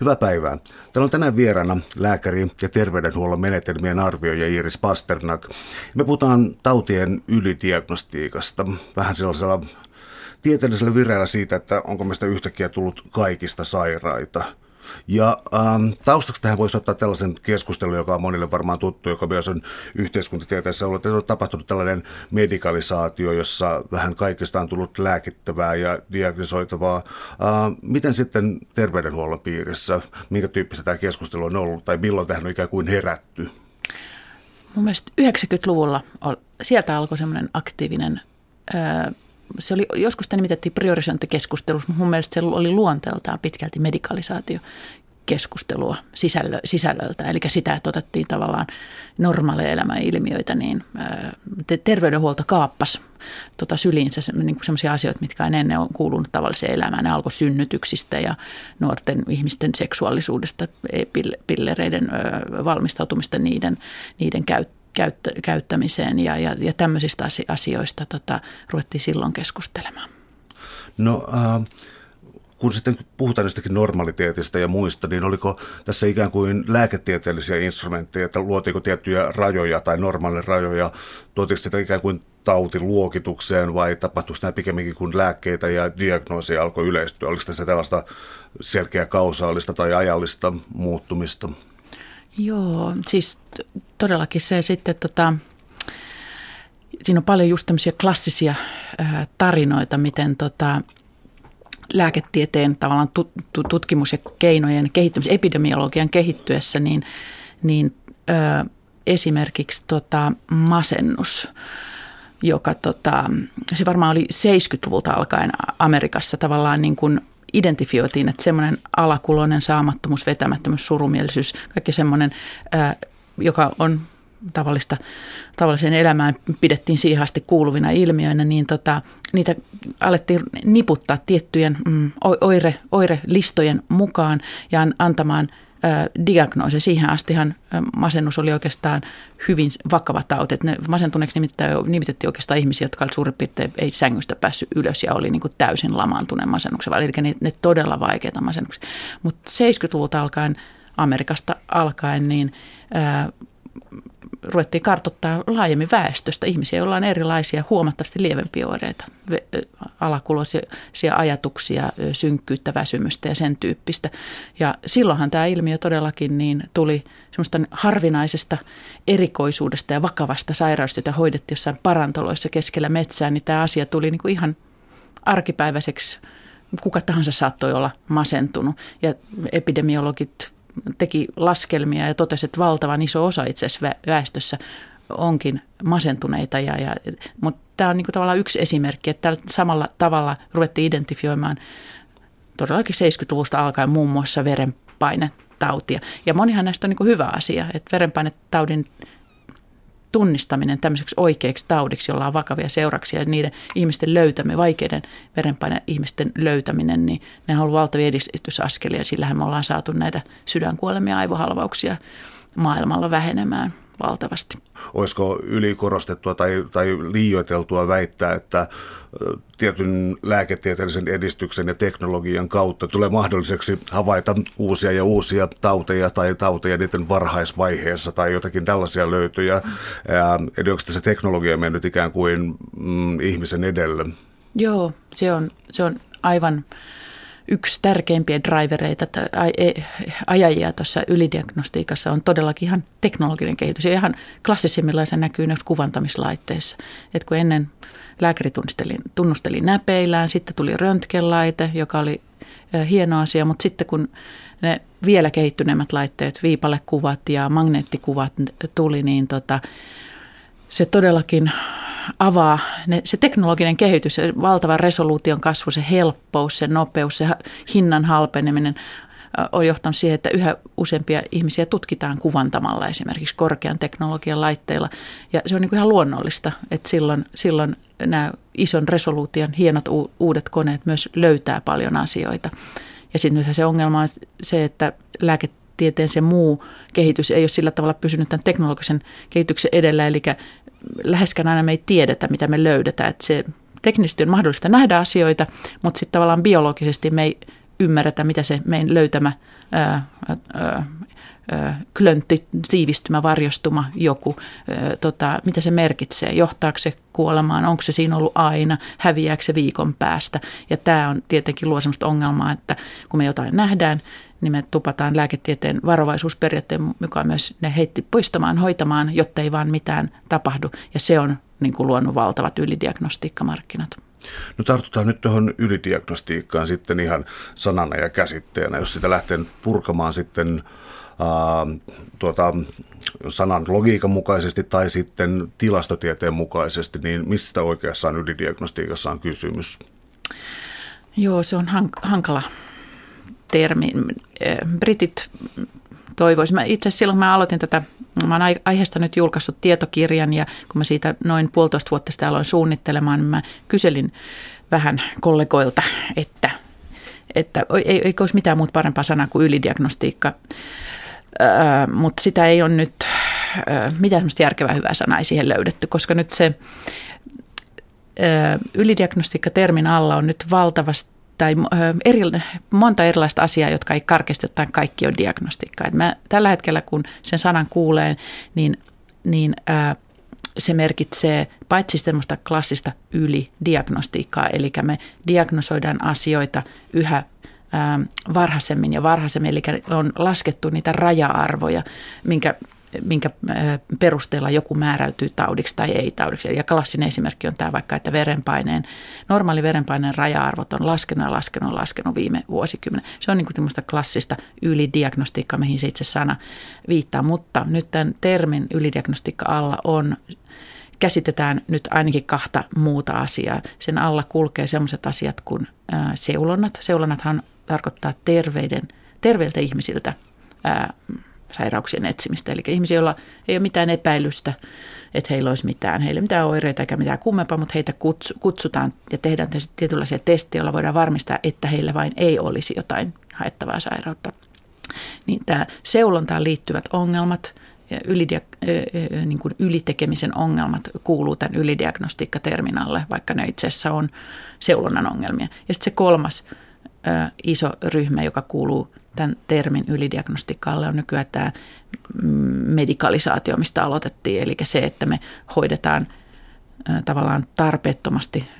Hyvää päivää. Täällä on tänään vieraana lääkäri ja terveydenhuollon menetelmien arvioija Iris Pasternak. Me puhutaan tautien ylidiagnostiikasta, vähän sellaisella tieteellisellä vireellä siitä, että onko meistä yhtäkkiä tullut kaikista sairaita – ja ähm, taustaksi tähän voisi ottaa tällaisen keskustelun, joka on monille varmaan tuttu, joka myös on yhteiskuntatieteessä ollut, että on tapahtunut tällainen medikalisaatio, jossa vähän kaikesta on tullut lääkittävää ja diagnosoitavaa. Äh, miten sitten terveydenhuollon piirissä, minkä tyyppistä tämä keskustelu on ollut tai milloin tähän on ikään kuin herätty? Mun mielestä 90-luvulla sieltä alkoi semmoinen aktiivinen se oli, joskus sitä nimitettiin priorisointikeskustelussa, mutta mun mielestä se oli luonteeltaan pitkälti medikalisaatio keskustelua sisällö, sisällöltä, eli sitä, että otettiin tavallaan normaaleja elämäilmiöitä, niin terveydenhuolto kaappas tota syliinsä niin sellaisia asioita, mitkä en ennen on kuulunut tavalliseen elämään. Ne alkoi synnytyksistä ja nuorten ihmisten seksuaalisuudesta, pillereiden valmistautumista niiden, niiden käyttöön käyttämiseen ja, ja, ja tämmöisistä asioista tota, ruvettiin silloin keskustelemaan. No äh, kun sitten puhutaan jostakin normaliteetista ja muista, niin oliko tässä ikään kuin lääketieteellisiä instrumentteja, että luotiinko tiettyjä rajoja tai normaaleja rajoja, tuotiinko sitä ikään kuin tautiluokitukseen vai tapahtuiko nämä pikemminkin kun lääkkeitä ja diagnoosia alkoi yleistyä? Oliko tässä tällaista selkeä kausaalista tai ajallista muuttumista? Joo, siis todellakin se sitten tota, siinä on paljon just tämmöisiä klassisia ää, tarinoita, miten tota, lääketieteen tavallaan tutkimus ja keinojen kehittymis, epidemiologian kehittyessä, niin, niin ää, esimerkiksi tota, masennus, joka tota, se varmaan oli 70-luvulta alkaen Amerikassa tavallaan niin kuin identifioitiin, että semmoinen alakuloinen saamattomuus, vetämättömyys, surumielisyys, kaikki semmoinen, joka on tavallista, tavalliseen elämään pidettiin siihen asti kuuluvina ilmiöinä, niin tota, niitä alettiin niputtaa tiettyjen mm, oire, oirelistojen mukaan ja antamaan – diagnoosi. Siihen astihan masennus oli oikeastaan hyvin vakava tauti. Ne masentuneeksi nimitettiin oikeastaan ihmisiä, jotka olivat suurin piirtein ei sängystä päässyt ylös ja oli niin kuin täysin lamaantuneen masennuksen. Eli ne, ne todella vaikeita masennuksia. Mutta 70-luvulta alkaen, Amerikasta alkaen, niin ruvettiin kartoittaa laajemmin väestöstä ihmisiä, joilla on erilaisia huomattavasti lievempiä oireita, alakuloisia ajatuksia, synkkyyttä, väsymystä ja sen tyyppistä. Ja silloinhan tämä ilmiö todellakin niin tuli semmoista harvinaisesta erikoisuudesta ja vakavasta sairaudesta, jota hoidettiin jossain parantoloissa keskellä metsää, niin tämä asia tuli niin kuin ihan arkipäiväiseksi kuka tahansa saattoi olla masentunut. Ja epidemiologit teki laskelmia ja totesi, että valtavan iso osa itse asiassa väestössä onkin masentuneita. Ja, ja, mutta tämä on niin kuin tavallaan yksi esimerkki, että tällä samalla tavalla ruvettiin identifioimaan todellakin 70-luvusta alkaen muun muassa verenpainetautia. Ja monihan näistä on niin kuin hyvä asia, että verenpainetaudin tunnistaminen tämmöiseksi oikeaksi taudiksi, jolla on vakavia seurauksia ja niiden ihmisten löytäminen, vaikeiden verenpaine ihmisten löytäminen, niin ne on ollut valtavia edistysaskelia. Sillähän me ollaan saatu näitä sydänkuolemia aivohalvauksia maailmalla vähenemään valtavasti. Olisiko ylikorostettua tai, tai liioiteltua väittää, että tietyn lääketieteellisen edistyksen ja teknologian kautta tulee mahdolliseksi havaita uusia ja uusia tauteja tai tauteja niiden varhaisvaiheessa tai jotakin tällaisia löytyjä. Eli onko se teknologia mennyt ikään kuin mm, ihmisen edelle? Joo, se on, se on aivan yksi tärkeimpiä drivereita tai e, ajajia tuossa ylidiagnostiikassa on todellakin ihan teknologinen kehitys. Ja ihan klassisimmillaan se näkyy näissä kuvantamislaitteissa. Et kun ennen lääkäri tunnusteli, tunnusteli näpeillään, sitten tuli röntgenlaite, joka oli hieno asia, mutta sitten kun ne vielä kehittyneemmät laitteet, viipalekuvat ja magneettikuvat tuli, niin tota, se todellakin avaa ne, se teknologinen kehitys, se valtava resoluution kasvu, se helppous, se nopeus, se hinnan halpeneminen on johtanut siihen, että yhä useampia ihmisiä tutkitaan kuvantamalla esimerkiksi korkean teknologian laitteilla. Ja se on niin kuin ihan luonnollista, että silloin, silloin nämä ison resoluution hienot uudet koneet myös löytää paljon asioita. Ja sitten se ongelma on se, että lääketieteen se muu kehitys ei ole sillä tavalla pysynyt tämän teknologisen kehityksen edellä, eli läheskään aina me ei tiedetä, mitä me löydetään. Että se teknisesti on mahdollista nähdä asioita, mutta sitten tavallaan biologisesti me ei ymmärretä, mitä se meidän löytämä ää, ää, klöntti, tiivistymä, varjostuma, joku, tota, mitä se merkitsee, johtaako se kuolemaan, onko se siinä ollut aina, häviääkö se viikon päästä. Ja tämä on tietenkin luo sellaista ongelmaa, että kun me jotain nähdään, niin me tupataan lääketieteen varovaisuusperiaatteen mukaan myös ne heitti poistamaan, hoitamaan, jotta ei vaan mitään tapahdu. Ja se on niin kuin luonut valtavat ylidiagnostiikkamarkkinat. No tartutaan nyt tuohon ylidiagnostiikkaan sitten ihan sanana ja käsitteenä, jos sitä lähtee purkamaan sitten äh, tuota, sanan logiikan mukaisesti tai sitten tilastotieteen mukaisesti, niin mistä oikeassaan ylidiagnostiikassa on kysymys? Joo, se on hank- hankala termi. Britit toivoisivat. Itse asiassa silloin, kun mä aloitin tätä, mä olen aiheesta nyt julkaissut tietokirjan ja kun mä siitä noin puolitoista vuotta sitä aloin suunnittelemaan, niin mä kyselin vähän kollegoilta, että, että eikö olisi mitään muuta parempaa sanaa kuin ylidiagnostiikka. Äh, mutta sitä ei ole nyt, äh, mitään semmoista järkevää hyvää sanaa ei siihen löydetty, koska nyt se äh, ylidiagnostiikka-termin alla on nyt valtavasti tai eri, monta erilaista asiaa, jotka ei karkeasti ottaen kaikki ole diagnostiikkaa. mä, tällä hetkellä, kun sen sanan kuulee, niin, niin ää, se merkitsee paitsi semmoista klassista ylidiagnostiikkaa, eli me diagnosoidaan asioita yhä varhaisemmin ja varhaisemmin, eli on laskettu niitä raja-arvoja, minkä minkä perusteella joku määräytyy taudiksi tai ei taudiksi. Ja klassinen esimerkki on tämä vaikka, että verenpaineen, normaali verenpaineen raja-arvot on laskenut ja laskenut ja laskenut viime vuosikymmenen. Se on niin kuin klassista ylidiagnostiikkaa, mihin se itse sana viittaa, mutta nyt tämän termin ylidiagnostiikka alla on käsitetään nyt ainakin kahta muuta asiaa. Sen alla kulkee sellaiset asiat kuin seulonnat. Seulonnathan tarkoittaa terveiden, terveiltä ihmisiltä ää, sairauksien etsimistä. Eli ihmisiä, joilla ei ole mitään epäilystä, että heillä olisi mitään, heillä ei mitään oireita eikä mitään kummempaa, mutta heitä kutsutaan ja tehdään tietynlaisia testejä, joilla voidaan varmistaa, että heillä vain ei olisi jotain haettavaa sairautta. Niin tämä seulontaan liittyvät ongelmat, ylidia- niin kuin ylitekemisen ongelmat kuuluu tämän ylidiagnostiikkaterminalle, vaikka ne itse asiassa on seulonnan ongelmia. Ja sitten se kolmas iso ryhmä, joka kuuluu tämän termin ylidiagnostikalle on nykyään tämä medikalisaatio, mistä aloitettiin. Eli se, että me hoidetaan tavallaan tarpeettomasti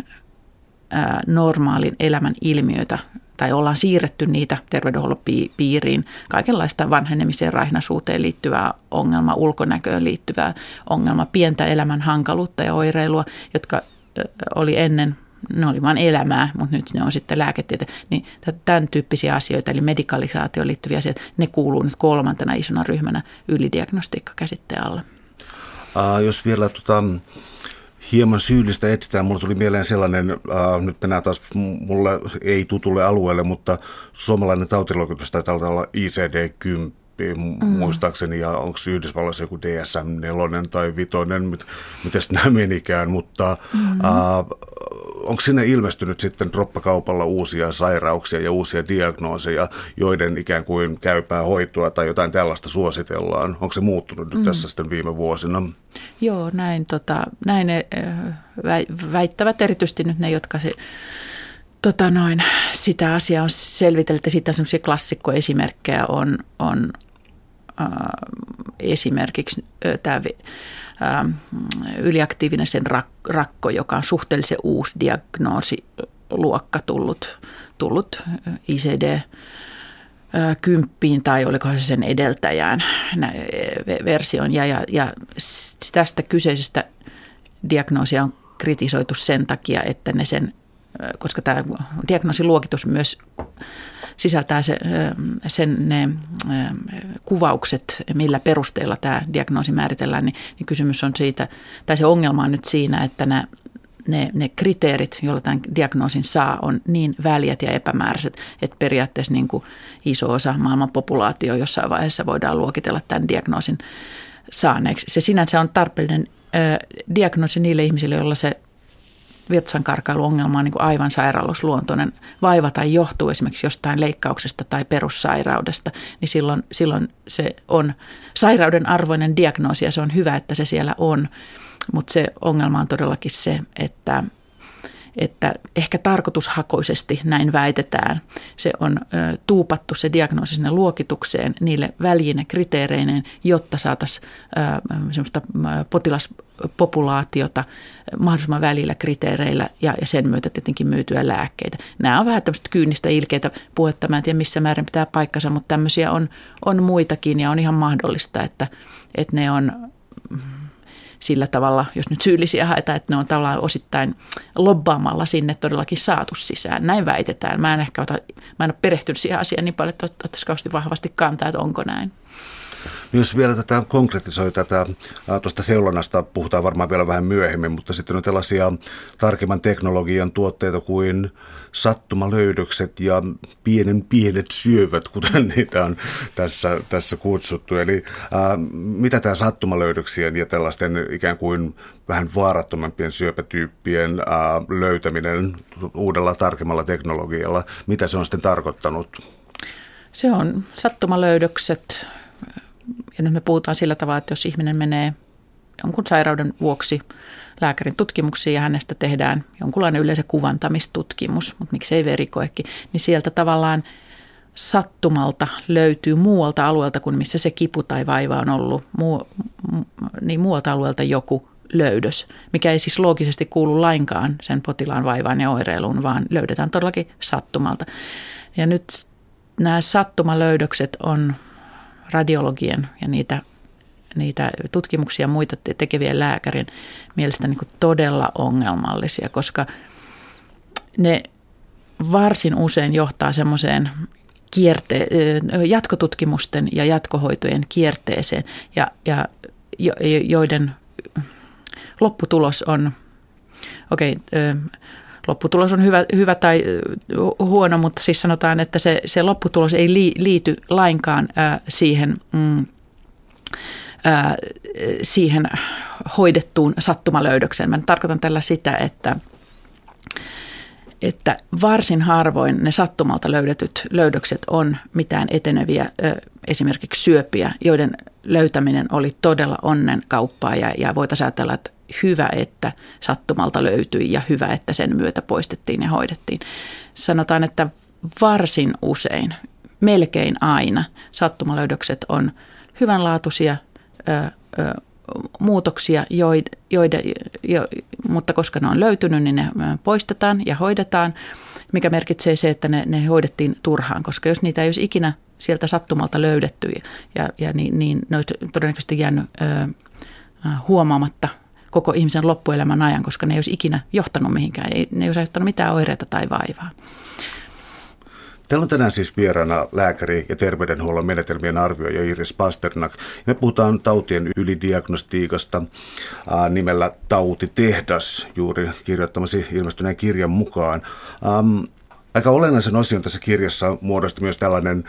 normaalin elämän ilmiöitä tai ollaan siirretty niitä terveydenhuollon piiriin, kaikenlaista vanhenemiseen, raihnaisuuteen liittyvää ongelmaa, ulkonäköön liittyvää ongelmaa, pientä elämän hankaluutta ja oireilua, jotka oli ennen ne oli vain elämää, mutta nyt ne on sitten lääketiede. Niin tämän tyyppisiä asioita, eli medikalisaatioon liittyviä asioita, ne kuuluu nyt kolmantena isona ryhmänä ylidiagnostiikka-käsitteen alle. Uh, jos vielä tota, hieman syyllistä etsitään, mulle tuli mieleen sellainen, uh, nyt mennään taas mulle ei tutulle alueelle, mutta suomalainen tautiluokitus taitaa olla ICD-10 mm. muistaakseni, ja onko Yhdysvalloissa joku DSM-4 tai 5, mit, miten nämä menikään, mutta mm. uh, onko sinne ilmestynyt sitten droppakaupalla uusia sairauksia ja uusia diagnooseja, joiden ikään kuin käypää hoitoa tai jotain tällaista suositellaan? Onko se muuttunut mm. tässä sitten viime vuosina? Joo, näin, tota, näin ne väittävät erityisesti nyt ne, jotka se tota noin, sitä asiaa on selvitellyt. Ja sitten on sellaisia klassikkoesimerkkejä on, on äh, esimerkiksi äh, tämä yliaktiivinen sen rakko, joka on suhteellisen uusi diagnoosiluokka tullut, tullut äh, ICD äh, kymppiin tai olikohan se sen edeltäjään version. Ja, ja, ja tästä kyseisestä diagnoosia on kritisoitu sen takia, että ne sen, äh, koska tämä diagnoosiluokitus myös sisältää se, sen ne kuvaukset, millä perusteella tämä diagnoosi määritellään, niin, niin kysymys on siitä, tai se ongelma on nyt siinä, että nämä ne, ne kriteerit, joilla tämän diagnoosin saa, on niin väliät ja epämääräiset, että periaatteessa niin kuin iso osa maailman populaatio jossain vaiheessa voidaan luokitella tämän diagnoosin saaneeksi. Se sinänsä on tarpeellinen ö, diagnoosi niille ihmisille, joilla se virtsankarkailuongelma on niin kuin aivan sairaallusluontoinen vaiva tai johtuu esimerkiksi jostain leikkauksesta tai perussairaudesta, niin silloin, silloin se on sairauden arvoinen diagnoosi ja se on hyvä, että se siellä on. Mutta se ongelma on todellakin se, että, että ehkä tarkoitushakoisesti näin väitetään. Se on tuupattu se diagnoosi sinne luokitukseen niille väljinä kriteereineen, jotta saataisiin semmoista potilaspopulaatiota mahdollisimman välillä kriteereillä ja, ja sen myötä tietenkin myytyä lääkkeitä. Nämä on vähän tämmöistä kyynistä ilkeitä puhetta. Mä en tiedä missä määrin pitää paikkansa, mutta tämmöisiä on, on muitakin ja on ihan mahdollista, että, että ne on sillä tavalla, jos nyt syyllisiä haetaan, että ne on tavallaan osittain lobbaamalla sinne todellakin saatu sisään. Näin väitetään. Mä en ehkä ota, mä en ole perehtynyt siihen asiaan niin paljon, että ottaisi vahvasti kantaa, että onko näin. Jos vielä tätä konkretisoi tätä, tuosta seulonnasta puhutaan varmaan vielä vähän myöhemmin, mutta sitten on tällaisia tarkemman teknologian tuotteita kuin sattumalöydökset ja pienen pienet syövät, kuten niitä on tässä, tässä kutsuttu. Eli ää, mitä tämä sattumalöydöksien ja tällaisten ikään kuin vähän vaarattomampien syöpätyyppien ää, löytäminen uudella tarkemmalla teknologialla, mitä se on sitten tarkoittanut? Se on sattumalöydökset, ja nyt me puhutaan sillä tavalla, että jos ihminen menee jonkun sairauden vuoksi lääkärin tutkimuksiin ja hänestä tehdään jonkunlainen yleensä kuvantamistutkimus, mutta miksei verikoekin, niin sieltä tavallaan sattumalta löytyy muualta alueelta kuin missä se kipu tai vaiva on ollut, muu, niin muualta alueelta joku löydös, mikä ei siis loogisesti kuulu lainkaan sen potilaan vaivaan ja oireiluun, vaan löydetään todellakin sattumalta. Ja nyt nämä sattumalöydökset on radiologien ja niitä, niitä tutkimuksia muita tekevien lääkärin mielestä niin todella ongelmallisia, koska ne varsin usein johtaa semmoiseen kierte- jatkotutkimusten ja jatkohoitojen kierteeseen, ja, ja jo, joiden lopputulos on, okei, okay, lopputulos on hyvä, hyvä tai huono, mutta siis sanotaan, että se, se lopputulos ei liity lainkaan ää, siihen, mm, ää, siihen hoidettuun sattumalöydökseen. Mä tarkoitan tällä sitä, että että varsin harvoin ne sattumalta löydetyt löydökset on mitään eteneviä esimerkiksi syöpiä, joiden löytäminen oli todella onnen kauppaa ja, ja voitaisiin ajatella, että hyvä, että sattumalta löytyi ja hyvä, että sen myötä poistettiin ja hoidettiin. Sanotaan, että varsin usein, melkein aina sattumalöydökset on hyvänlaatuisia ö, ö, muutoksia, joid, joide, jo, mutta koska ne on löytynyt, niin ne poistetaan ja hoidetaan, mikä merkitsee se, että ne, ne hoidettiin turhaan, koska jos niitä ei olisi ikinä sieltä sattumalta löydetty, ja, ja niin, niin ne olisi todennäköisesti jäänyt ö, huomaamatta koko ihmisen loppuelämän ajan, koska ne ei olisi ikinä johtanut mihinkään, ei, ne ei olisi johtanut mitään oireita tai vaivaa. Täällä on tänään siis vieraana lääkäri ja terveydenhuollon menetelmien arvioija Iris Pasternak. Me puhutaan tautien ylidiagnostiikasta ää, nimellä Tautitehdas, juuri kirjoittamasi ilmestyneen kirjan mukaan. Ähm, aika olennaisen osion tässä kirjassa muodosti myös tällainen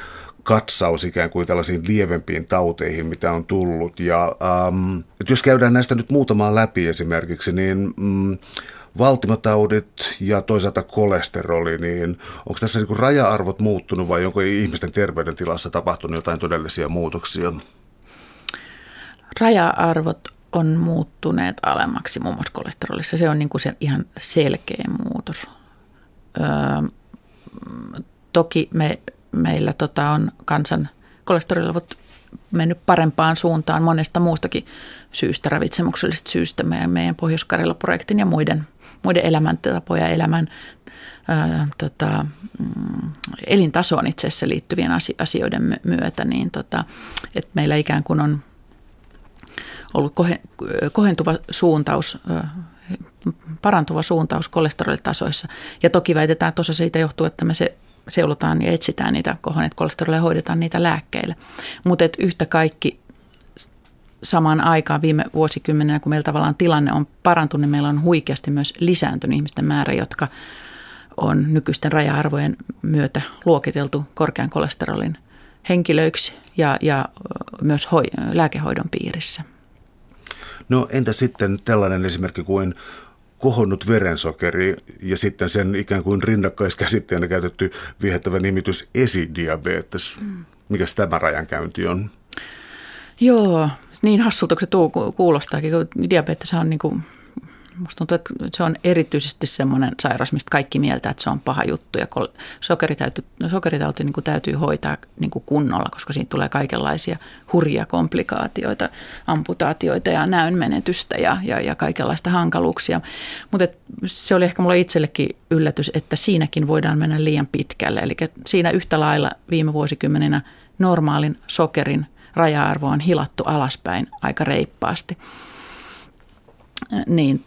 katsaus ikään kuin tällaisiin lievempiin tauteihin, mitä on tullut. Ja ähm, että jos käydään näistä nyt muutamaa läpi esimerkiksi, niin mm, valtimotaudit ja toisaalta kolesteroli, niin onko tässä niin raja-arvot muuttunut vai onko ihmisten terveydentilassa tapahtunut jotain todellisia muutoksia? Raja-arvot on muuttuneet alemmaksi muun muassa kolesterolissa. Se on niin kuin se ihan selkeä muutos. Öö, toki me meillä tota on kansan kolesterolivut mennyt parempaan suuntaan monesta muustakin syystä, ravitsemuksellisesta syystä, meidän, meidän pohjois projektin ja muiden, muiden elämäntapoja, elämän ää, tota, mm, elintasoon itse asiassa liittyvien asioiden myötä, niin tota, että meillä ikään kuin on ollut kohentuva suuntaus, parantuva suuntaus kolesterolitasoissa. Ja toki väitetään, että tuossa siitä johtuu, että me se seulotaan ja etsitään niitä kohonneet kolesterolia ja hoidetaan niitä lääkkeillä. Mutta yhtä kaikki samaan aikaan viime vuosikymmenenä, kun meillä tavallaan tilanne on parantunut, niin meillä on huikeasti myös lisääntynyt ihmisten määrä, jotka on nykyisten raja-arvojen myötä luokiteltu korkean kolesterolin henkilöiksi ja, ja myös hoi, lääkehoidon piirissä. No entä sitten tällainen esimerkki kuin kohonnut verensokeri ja sitten sen ikään kuin rinnakkaiskäsitteenä käytetty viehättävä nimitys esidiabetes. Mm. Mikä tämä rajankäynti on? Joo, niin hassulta kun se kuulostaakin, kun diabetes on niin kuin Musta tuntuu, että se on erityisesti semmoinen sairaus, mistä kaikki mieltä, että se on paha juttu. Ja sokeritauti, sokeritauti niin kuin täytyy hoitaa niin kuin kunnolla, koska siitä tulee kaikenlaisia hurjia komplikaatioita, amputaatioita ja näönmenetystä ja, ja, ja kaikenlaista hankaluuksia. Mutta se oli ehkä mulle itsellekin yllätys, että siinäkin voidaan mennä liian pitkälle. Eli siinä yhtä lailla viime vuosikymmeninä normaalin sokerin raja-arvo on hilattu alaspäin aika reippaasti. Niin,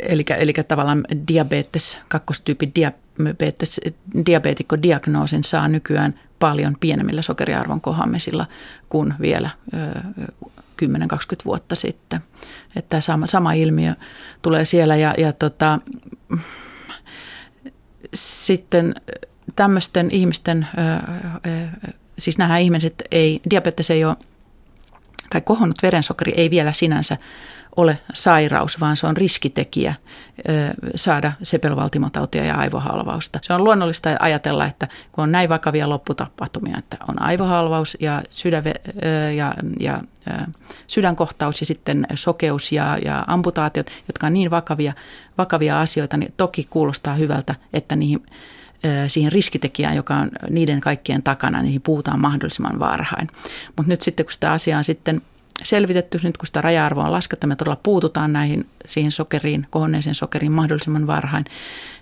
eli, eli tavallaan diabetes, kakkostyypin diabetes, diabetikko-diagnoosin saa nykyään paljon pienemmillä sokeriarvon kohamesilla kuin vielä 10-20 vuotta sitten. Että sama, sama ilmiö tulee siellä ja, ja tota, sitten tämmöisten ihmisten, siis nämä ihmiset ei, diabetes ei ole, tai kohonnut verensokeri ei vielä sinänsä ole sairaus, vaan se on riskitekijä saada sepelvaltimotautia ja aivohalvausta. Se on luonnollista ajatella, että kun on näin vakavia lopputapahtumia, että on aivohalvaus ja, sydän, ja, ja sydänkohtaus ja sitten sokeus ja, ja amputaatiot, jotka on niin vakavia, vakavia asioita, niin toki kuulostaa hyvältä, että niihin siihen riskitekijään, joka on niiden kaikkien takana, niihin puhutaan mahdollisimman varhain. Mutta nyt sitten, kun sitä asiaa sitten selvitetty, nyt kun sitä raja-arvoa on laskettu, me todella puututaan näihin siihen sokeriin, kohonneeseen sokeriin mahdollisimman varhain,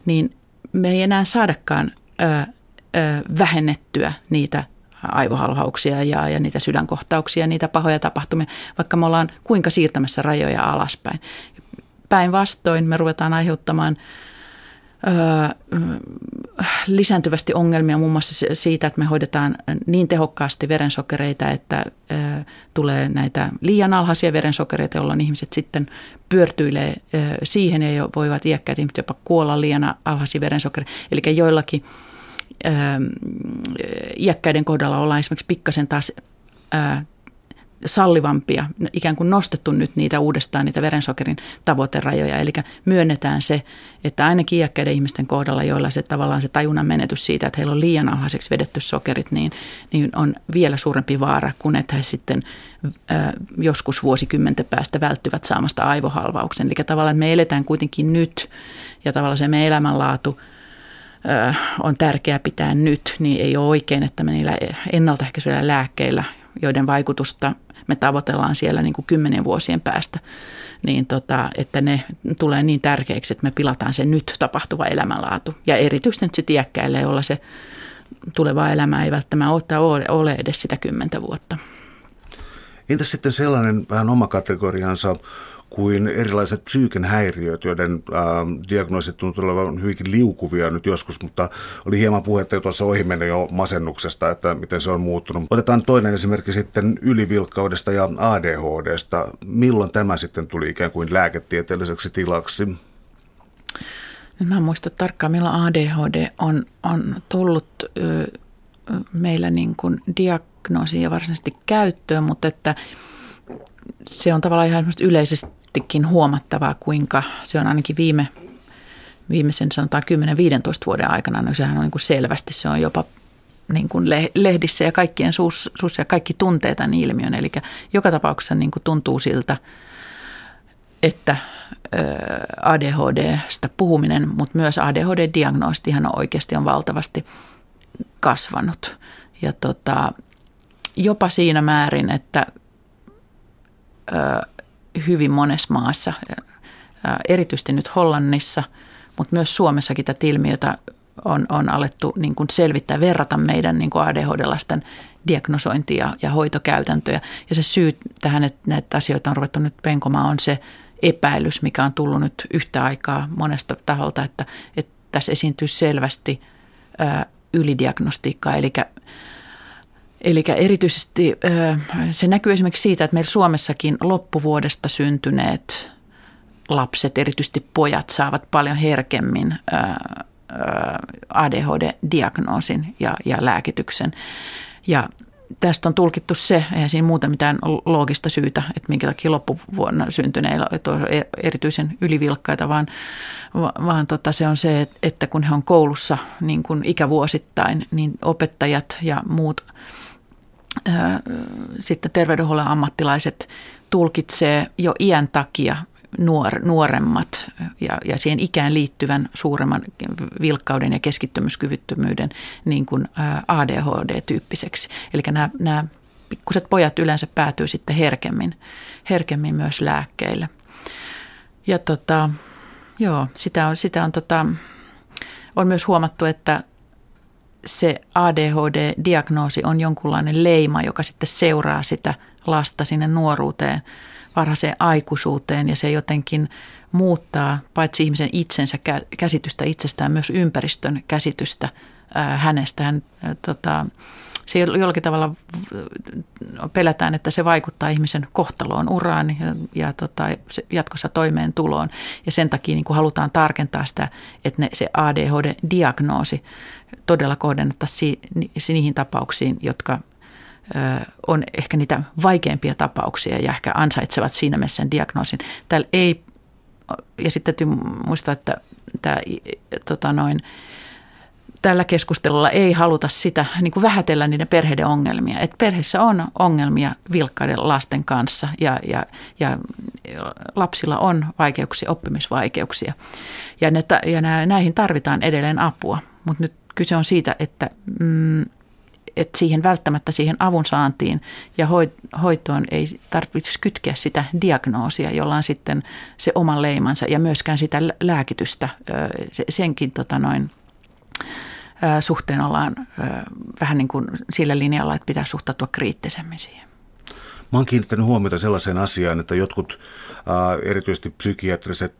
niin me ei enää saadakaan ö, ö, vähennettyä niitä aivohalvauksia ja, ja niitä sydänkohtauksia, niitä pahoja tapahtumia, vaikka me ollaan kuinka siirtämässä rajoja alaspäin. Päinvastoin me ruvetaan aiheuttamaan lisääntyvästi ongelmia muun muassa siitä, että me hoidetaan niin tehokkaasti verensokereita, että tulee näitä liian alhaisia verensokereita, jolloin ihmiset sitten pyörtyilee siihen ja voivat iäkkäät ihmiset jopa kuolla liian alhaisia verensokereita. Eli joillakin iäkkäiden kohdalla ollaan esimerkiksi pikkasen taas sallivampia, ikään kuin nostettu nyt niitä uudestaan, niitä verensokerin tavoiterajoja. Eli myönnetään se, että ainakin iäkkäiden ihmisten kohdalla, joilla se tavallaan se tajunnan menetys siitä, että heillä on liian alhaiseksi vedetty sokerit, niin, niin on vielä suurempi vaara, kun että he sitten äh, joskus vuosikymmenten päästä välttyvät saamasta aivohalvauksen. Eli tavallaan me eletään kuitenkin nyt ja tavallaan se meidän elämänlaatu on tärkeää pitää nyt, niin ei ole oikein, että me niillä ennaltaehkäisyillä lääkkeillä, joiden vaikutusta me tavoitellaan siellä niin kuin kymmenen vuosien päästä, niin tota, että ne tulee niin tärkeiksi, että me pilataan se nyt tapahtuva elämänlaatu. Ja erityisesti nyt sitten iäkkäille, jolla se tuleva elämä ei välttämättä ole, ole edes sitä kymmentä vuotta. Entäs sitten sellainen vähän oma kategoriansa kuin erilaiset psyyken häiriöt, joiden äh, diagnoosit tuntuu olevan hyvinkin liukuvia nyt joskus, mutta oli hieman puhetta jo tuossa ohi jo masennuksesta, että miten se on muuttunut. Otetaan toinen esimerkki sitten ylivilkkaudesta ja ADHDsta. Milloin tämä sitten tuli ikään kuin lääketieteelliseksi tilaksi? Nyt mä en muista tarkkaan, milloin ADHD on, on tullut ö, meillä niin kuin diagnoosiin ja varsinaisesti käyttöön, mutta että se on tavallaan ihan yleisesti selvästikin huomattavaa, kuinka se on ainakin viime, viimeisen sanotaan 10-15 vuoden aikana, niin sehän on niin kuin selvästi, se on jopa niin kuin lehdissä ja kaikkien suussa, suussa ja kaikki tuntee tämän ilmiön. Eli joka tapauksessa niin kuin tuntuu siltä, että ADHDsta puhuminen, mutta myös ADHD-diagnoostihan oikeasti on valtavasti kasvanut. Ja tota, jopa siinä määrin, että hyvin monessa maassa, erityisesti nyt Hollannissa, mutta myös Suomessakin tätä ilmiötä on, on alettu niin kuin selvittää, verrata meidän niin ADHD-lasten diagnosointia ja hoitokäytäntöjä. Ja se syy tähän, että näitä asioita on ruvettu nyt penkomaan, on se epäilys, mikä on tullut nyt yhtä aikaa monesta taholta, että, että tässä esiintyy selvästi ää, ylidiagnostiikkaa, eli Eli erityisesti se näkyy esimerkiksi siitä, että meillä Suomessakin loppuvuodesta syntyneet lapset, erityisesti pojat, saavat paljon herkemmin ADHD-diagnoosin ja, ja lääkityksen. Ja tästä on tulkittu se, eihän siinä muuta mitään loogista syytä, että minkä takia loppuvuonna syntyneillä on e-, erityisen ylivilkkaita, vaan, vaan tota se on se, että kun he on koulussa niin kuin ikävuosittain, niin opettajat ja muut sitten terveydenhuollon ammattilaiset tulkitsee jo iän takia nuor, nuoremmat ja, ja siihen ikään liittyvän suuremman vilkkauden ja keskittymiskyvyttömyyden niin kuin ADHD-tyyppiseksi. Eli nämä, nämä pikkuset pojat yleensä päätyy sitten herkemmin, herkemmin myös lääkkeille. Ja tota, joo, sitä on, sitä on, tota, on myös huomattu, että se ADHD-diagnoosi on jonkunlainen leima, joka sitten seuraa sitä lasta sinne nuoruuteen, varhaiseen aikuisuuteen ja se jotenkin muuttaa paitsi ihmisen itsensä käsitystä itsestään, myös ympäristön käsitystä hänestä. Hän, tota, se jollakin tavalla pelätään, että se vaikuttaa ihmisen kohtaloon, uraan ja, ja tota, jatkossa toimeentuloon. Ja sen takia niin kuin halutaan tarkentaa sitä, että ne, se ADHD-diagnoosi todella kohdennettaisiin niihin tapauksiin, jotka on ehkä niitä vaikeampia tapauksia ja ehkä ansaitsevat siinä mielessä sen diagnoosin. Täällä ei, ja sitten täytyy muistaa, että tämä tota noin, tällä keskustelulla ei haluta sitä niin kuin vähätellä niiden perheiden ongelmia. Et perheissä on ongelmia vilkkaiden lasten kanssa ja, ja, ja lapsilla on vaikeuksia, oppimisvaikeuksia. Ja, ne, ja näihin tarvitaan edelleen apua, mutta nyt kyse on siitä, että, mm, että siihen välttämättä siihen avun saantiin ja hoitoon ei tarvitse kytkeä sitä diagnoosia, jolla on sitten se oma leimansa ja myöskään sitä lääkitystä, senkin tota noin, suhteen ollaan vähän niin kuin sillä linjalla, että pitää suhtautua kriittisemmin siihen. Mä oon kiinnittänyt huomiota sellaiseen asiaan, että jotkut erityisesti psykiatriset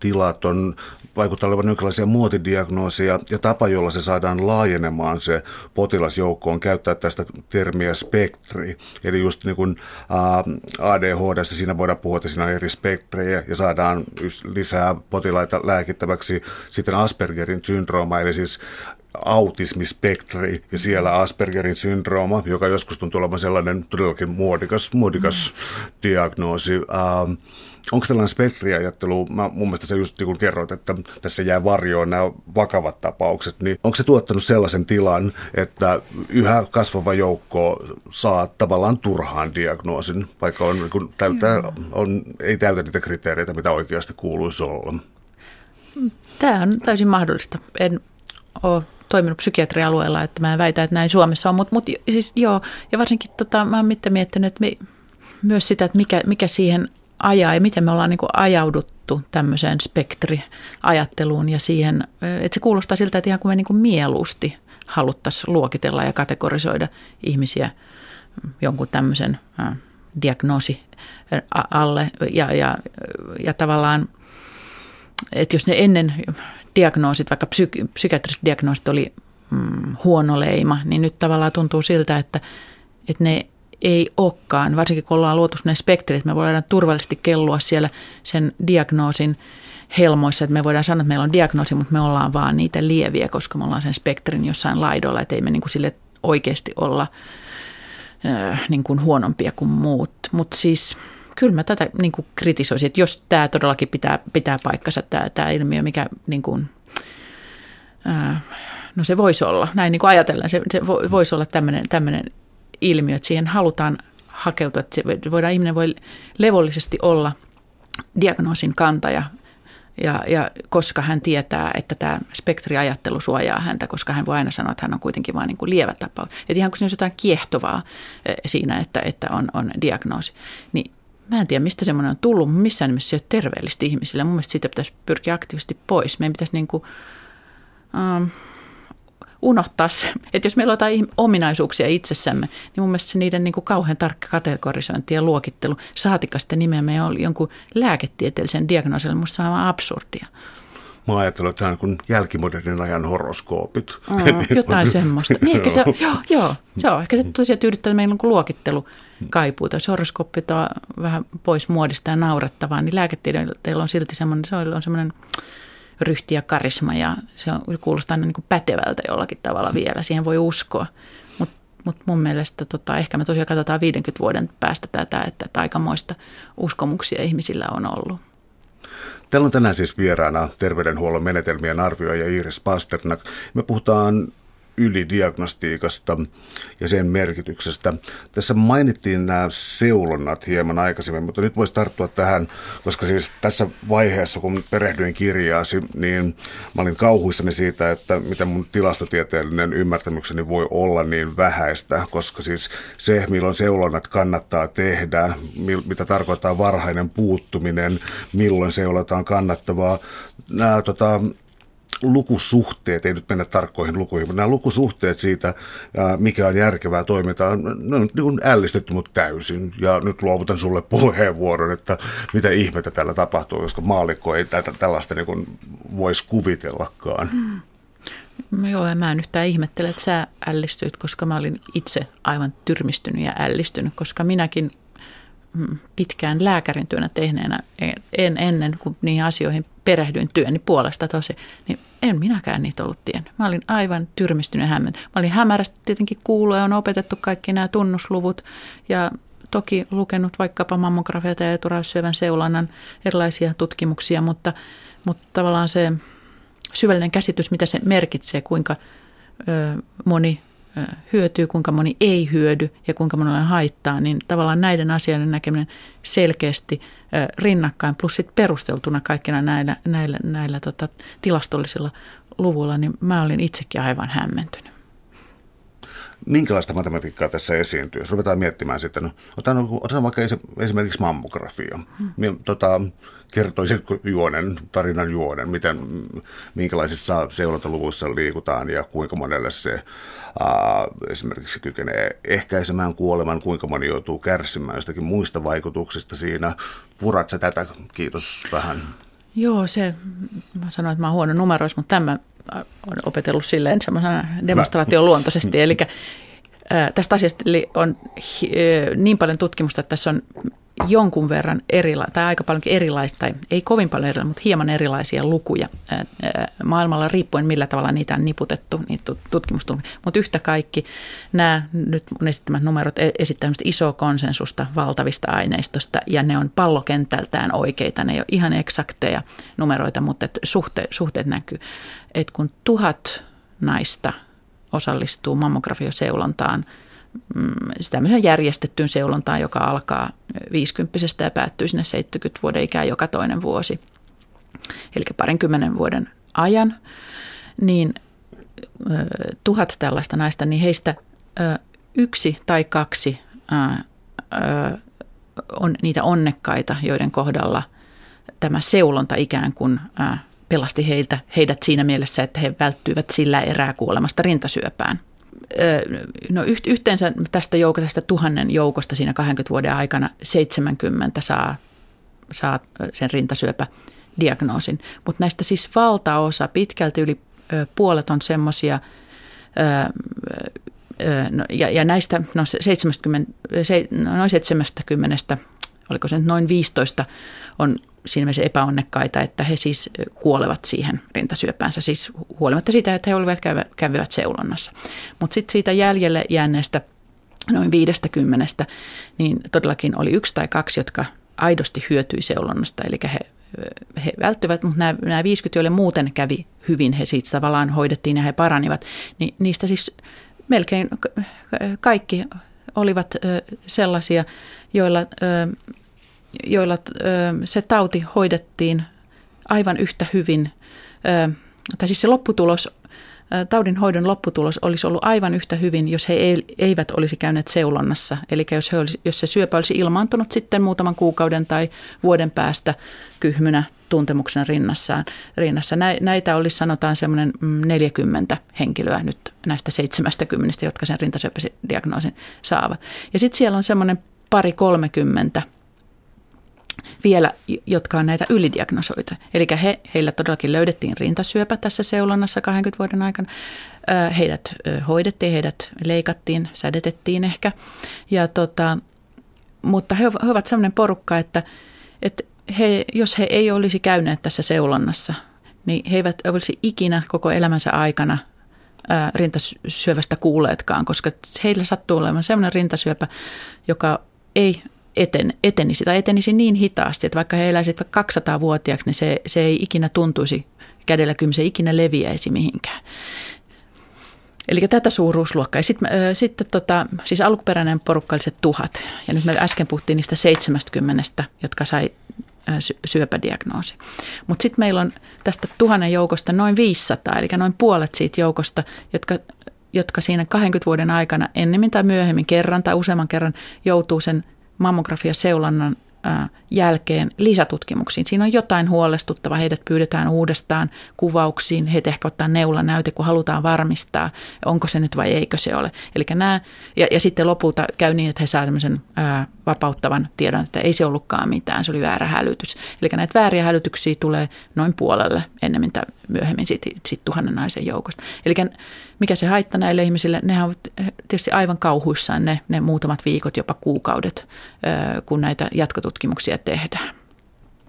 tilat on vaikuttaa olevan jonkinlaisia muotidiagnoosia ja tapa, jolla se saadaan laajenemaan se potilasjoukko on käyttää tästä termiä spektri. Eli just niin kuin ADHD, siinä voidaan puhua, että siinä on eri spektrejä ja saadaan lisää potilaita lääkittäväksi. Sitten Aspergerin syndrooma, eli siis autismispektri ja siellä Aspergerin syndrooma, joka joskus tuntuu olevan sellainen todellakin muodikas, muodikas mm. diagnoosi. Ähm, onko tällainen spektriajattelu, mä, mun mielestä sä just niin kun kerroit, että tässä jää varjoon nämä vakavat tapaukset, niin onko se tuottanut sellaisen tilan, että yhä kasvava joukko saa tavallaan turhaan diagnoosin, vaikka on, niin kun täytää, on, ei täytä niitä kriteereitä, mitä oikeasti kuuluisi olla? Tämä on täysin mahdollista. En ole toiminut psykiatrialueella, että mä en väitä, että näin Suomessa on, mutta mut, siis joo, ja varsinkin tota, mä oon miettinyt että me, myös sitä, että mikä, mikä siihen ajaa ja miten me ollaan niin kuin ajauduttu tämmöiseen spektriajatteluun ja siihen, että se kuulostaa siltä, että ihan kuin me niin kuin mieluusti haluttaisiin luokitella ja kategorisoida ihmisiä jonkun tämmöisen diagnoosi alle. Ja, ja, ja tavallaan, että jos ne ennen diagnoosit, vaikka psyk- psykiatriset diagnoosit oli mm, huono leima, niin nyt tavallaan tuntuu siltä, että, että ne ei olekaan, varsinkin kun ollaan luotu ne spektrit, me voidaan turvallisesti kellua siellä sen diagnoosin helmoissa, että me voidaan sanoa, että meillä on diagnoosi, mutta me ollaan vaan niitä lieviä, koska me ollaan sen spektrin jossain laidolla, että ei me niin kuin sille oikeasti olla äh, niin kuin huonompia kuin muut. Mutta siis kyllä mä tätä niin kuin kritisoisin, että jos tämä todellakin pitää, pitää paikkansa, tämä, tämä ilmiö, mikä niin kuin, ää, no se voisi olla, näin niin kuin ajatellen, se, se voisi olla tämmöinen, tämmöinen ilmiö, että siihen halutaan hakeutua, että se voidaan, ihminen voi levollisesti olla diagnoosin kantaja, ja, ja koska hän tietää, että tämä spektriajattelu suojaa häntä, koska hän voi aina sanoa, että hän on kuitenkin vain niin lievä tapaus. Että ihan kun siinä on jotain kiehtovaa siinä, että, että on, on diagnoosi, niin Mä en tiedä, mistä semmoinen on tullut, mutta missään nimessä se ei ole terveellistä ihmisille. Mun mielestä siitä pitäisi pyrkiä aktiivisesti pois. Meidän pitäisi niin kuin, ähm, unohtaa se, että jos meillä on jotain ominaisuuksia itsessämme, niin mun mielestä se niiden niin kuin kauhean tarkka kategorisointi ja luokittelu, saatika sitten nimeämme jonkun lääketieteellisen diagnoosille, musta on aivan absurdia. Mä ajattelen, että tämä on kuin jälkimodernin ajan horoskoopit. Mm, jotain semmoista. Niin, ehkä se, joo, joo, se on. Ehkä se tosiaan tyydyttää meidän niin luokittelu kaipuuta. Jos horoskooppi on vähän pois muodista ja naurettavaa, niin lääketieteellä on silti semmoinen, se on semmoinen ryhti ja karisma ja se on, kuulostaa aina niin kuin pätevältä jollakin tavalla vielä. Siihen voi uskoa. Mutta mut mun mielestä tota, ehkä me tosiaan katsotaan 50 vuoden päästä tätä, että, että aikamoista uskomuksia ihmisillä on ollut. Täällä on tänään siis vieraana terveydenhuollon menetelmien arvioija Iiris Pasternak. Me puhutaan ylidiagnostiikasta ja sen merkityksestä. Tässä mainittiin nämä seulonnat hieman aikaisemmin, mutta nyt voisi tarttua tähän, koska siis tässä vaiheessa, kun perehdyin kirjaasi, niin mä olin kauhuissani siitä, että miten mun tilastotieteellinen ymmärtämykseni voi olla niin vähäistä, koska siis se, milloin seulonnat kannattaa tehdä, mitä tarkoittaa varhainen puuttuminen, milloin seulotaan kannattavaa, nämä tota, lukusuhteet, ei nyt mennä tarkkoihin lukuihin, mutta nämä lukusuhteet siitä, mikä on järkevää toimintaa, ne on niin ällistetty mut täysin. Ja nyt luovutan sulle puheenvuoron, että mitä ihmettä tällä tapahtuu, koska maalikko ei tätä, tällaista niin voisi kuvitellakaan. Hmm. Joo, ja mä en yhtään ihmettele, että sä ällistyit, koska mä olin itse aivan tyrmistynyt ja ällistynyt, koska minäkin mm, pitkään lääkärin työnä tehneenä, en ennen kuin niihin asioihin perehdyin työni puolesta tosi, niin en minäkään niitä ollut tiennyt. Mä olin aivan tyrmistynyt hämmentynyt. Mä olin hämärästi tietenkin kuullut ja on opetettu kaikki nämä tunnusluvut ja toki lukenut vaikkapa mammografiata ja eturaussyövän seulannan erilaisia tutkimuksia, mutta, mutta tavallaan se syvällinen käsitys, mitä se merkitsee, kuinka ö, moni hyötyy, kuinka moni ei hyödy ja kuinka monella haittaa, niin tavallaan näiden asioiden näkeminen selkeästi rinnakkain plus sit perusteltuna kaikkina näillä, näillä, näillä tota, tilastollisilla luvuilla, niin mä olin itsekin aivan hämmentynyt. Minkälaista matematiikkaa tässä esiintyy? Jos ruvetaan miettimään sitten, no, otan, otan vaikka esimerkiksi mammografia. Hmm. Tota, kertoisitko juonen, tarinan juonen, miten, minkälaisissa seulontaluvuissa liikutaan ja kuinka monelle se esimerkiksi kykenee ehkäisemään kuoleman, kuinka moni joutuu kärsimään jostakin muista vaikutuksista siinä. Purat sä tätä? Kiitos vähän. Joo, se, mä sanoin, että mä oon huono numeroissa, mutta tämä on opetellut silleen semmoisena demonstraation luontoisesti. Eli tästä asiasta on niin paljon tutkimusta, että tässä on jonkun verran erilaisia, tai aika paljonkin erilaisia, tai ei kovin paljon erilaisia, mutta hieman erilaisia lukuja maailmalla riippuen millä tavalla niitä on niputettu, niitä tutkimustuloksia. Mutta yhtä kaikki nämä nyt mun esittämät numerot e-, esittävät isoa konsensusta valtavista aineistosta, ja ne on pallokentältään oikeita, ne ei ole ihan eksakteja numeroita, mutta suhte, suhteet näkyy. Että kun tuhat naista osallistuu mammografioseulontaan, Mm, tämmöisen järjestettyyn seulontaan, joka alkaa 50 ja päättyy sinne 70 vuoden ikään joka toinen vuosi. Eli parinkymmenen vuoden ajan, niin tuhat tällaista naista, niin heistä yksi tai kaksi on niitä onnekkaita, joiden kohdalla tämä seulonta ikään kuin pelasti heiltä, heidät siinä mielessä, että he välttyivät sillä erää kuolemasta rintasyöpään no yhteensä tästä joukosta, tästä tuhannen joukosta siinä 20 vuoden aikana 70 saa, saa sen rintasyöpädiagnoosin. Mutta näistä siis valtaosa, pitkälti yli puolet on semmoisia, no, ja, ja näistä no 70, noin 70, oliko se nyt noin 15 on siinä mielessä epäonnekkaita, että he siis kuolevat siihen rintasyöpäänsä, siis huolimatta siitä, että he olivat kävivät seulonnassa. Mutta sitten siitä jäljelle jääneestä noin 50, niin todellakin oli yksi tai kaksi, jotka aidosti hyötyi seulonnasta, eli he, he välttyvät, mutta nämä, nämä 50, joille muuten kävi hyvin, he siitä tavallaan hoidettiin ja he paranivat, niin niistä siis melkein kaikki olivat sellaisia, joilla joilla se tauti hoidettiin aivan yhtä hyvin, tai siis se lopputulos, taudin hoidon lopputulos olisi ollut aivan yhtä hyvin, jos he eivät olisi käyneet seulonnassa. Eli jos, he olisi, jos se syöpä olisi ilmaantunut sitten muutaman kuukauden tai vuoden päästä kyhmynä tuntemuksena rinnassaan, rinnassa. Näitä olisi sanotaan semmoinen 40 mm, henkilöä nyt näistä 70, jotka sen rintasyöpädiagnoosin saavat. Ja sitten siellä on semmoinen pari 30 vielä, jotka on näitä ylidiagnosoita. Eli he, heillä todellakin löydettiin rintasyöpä tässä seulonnassa 20 vuoden aikana. Heidät hoidettiin, heidät leikattiin, sädetettiin ehkä. Ja tota, mutta he, he ovat sellainen porukka, että, että he, jos he ei olisi käyneet tässä seulonnassa, niin he eivät olisi ikinä koko elämänsä aikana rintasyövästä kuulleetkaan, koska heillä sattuu olemaan sellainen rintasyöpä, joka ei eten, etenisi tai etenisi niin hitaasti, että vaikka he eläisivät 200-vuotiaaksi, niin se, se ei ikinä tuntuisi kädellä, kyllä se ikinä leviäisi mihinkään. Eli tätä suuruusluokkaa. Sitten sit, tota, siis alkuperäinen porukka oli se tuhat. Ja nyt me äsken puhuttiin niistä 70, jotka sai syöpädiagnoosi. Mutta sitten meillä on tästä tuhannen joukosta noin 500, eli noin puolet siitä joukosta, jotka, jotka siinä 20 vuoden aikana ennemmin tai myöhemmin kerran tai useamman kerran joutuu sen mammografiaseulonnan jälkeen lisätutkimuksiin. Siinä on jotain huolestuttavaa, heidät pyydetään uudestaan kuvauksiin, heitä ehkä ottaa neulanäyte, kun halutaan varmistaa, onko se nyt vai eikö se ole. Eli nämä, ja, ja sitten lopulta käy niin, että he saavat tämmöisen ää, vapauttavan tiedon, että ei se ollutkaan mitään, se oli väärä hälytys. Eli näitä vääriä hälytyksiä tulee noin puolelle ennemmin tai myöhemmin sitten sit tuhannen naisen joukosta. Eli mikä se haitta näille ihmisille, nehän ovat tietysti aivan kauhuissaan ne, ne muutamat viikot, jopa kuukaudet, kun näitä jatkotutkimuksia tehdään.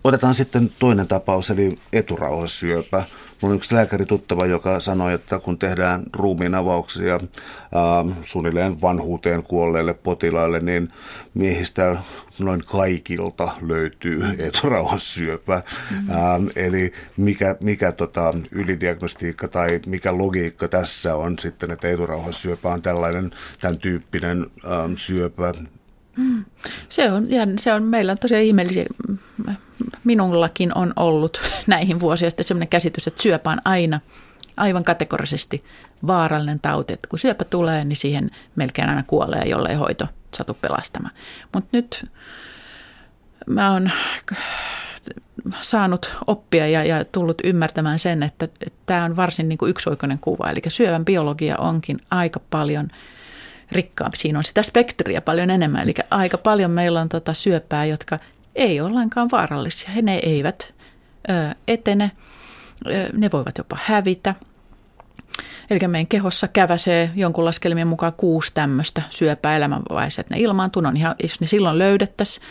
Otetaan sitten toinen tapaus, eli eturauhassyöpä. Mulla on yksi lääkäri tuttava, joka sanoi, että kun tehdään ruumiin avauksia ää, suunnilleen vanhuuteen kuolleille potilaille, niin miehistä noin kaikilta löytyy eturauhassyöpä. Mm-hmm. Ää, eli mikä, mikä tota, ylidiagnostiikka tai mikä logiikka tässä on sitten, että eturauhassyöpä on tällainen, tämän tyyppinen ää, syöpä, Mm. Se on, ja se on, meillä on tosiaan ihmeellisiä, minullakin on ollut näihin vuosiin sitten sellainen käsitys, että syöpä on aina aivan kategorisesti vaarallinen tauti, että kun syöpä tulee, niin siihen melkein aina kuolee, jollei hoito satu pelastamaan. Mutta nyt mä oon saanut oppia ja, ja tullut ymmärtämään sen, että, tämä on varsin niin kuin yksioikoinen kuva. Eli syövän biologia onkin aika paljon – rikkaampi. Siinä on sitä spektriä paljon enemmän, eli aika paljon meillä on tota syöpää, jotka ei ole vaarallisia. He ne eivät ö, etene, ö, ne voivat jopa hävitä. Eli meidän kehossa käväsee jonkun laskelmien mukaan kuusi tämmöistä syöpää elämänvaiheessa, että ne ilmaantuu, on ihan, jos ne silloin löydettäisiin,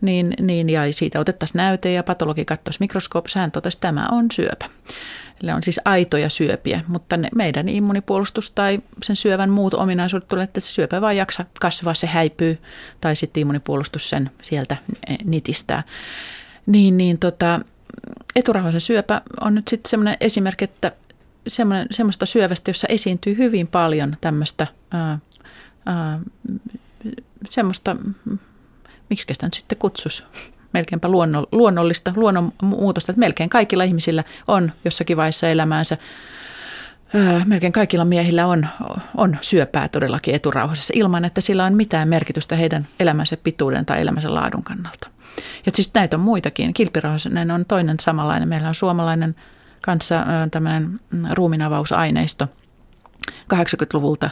niin, niin, ja siitä otettaisiin näyte ja patologi katsoisi mikroskoopissa, hän totesi, että tämä on syöpä. Ne on siis aitoja syöpiä, mutta ne, meidän immunipuolustus tai sen syövän muut ominaisuudet tulee, että se syöpä vaan jaksa kasvaa, se häipyy tai sitten immunipuolustus sen sieltä nitistää. Niin, niin tota, eturauhasen syöpä on nyt sitten semmoinen esimerkki, että semmoista syövästä, jossa esiintyy hyvin paljon tämmöistä ää, ää, semmoista, miksi sitä nyt sitten kutsus, melkeinpä luonno, luonnollista luonnonmuutosta, että melkein kaikilla ihmisillä on jossakin vaiheessa elämäänsä melkein kaikilla miehillä on, on syöpää todellakin eturauhasessa ilman, että sillä on mitään merkitystä heidän elämänsä pituuden tai elämänsä laadun kannalta. Ja siis näitä on muitakin. Kilpirauhasen on toinen samanlainen. Meillä on suomalainen kanssa tämmöinen mm, ruuminavausaineisto 80-luvulta.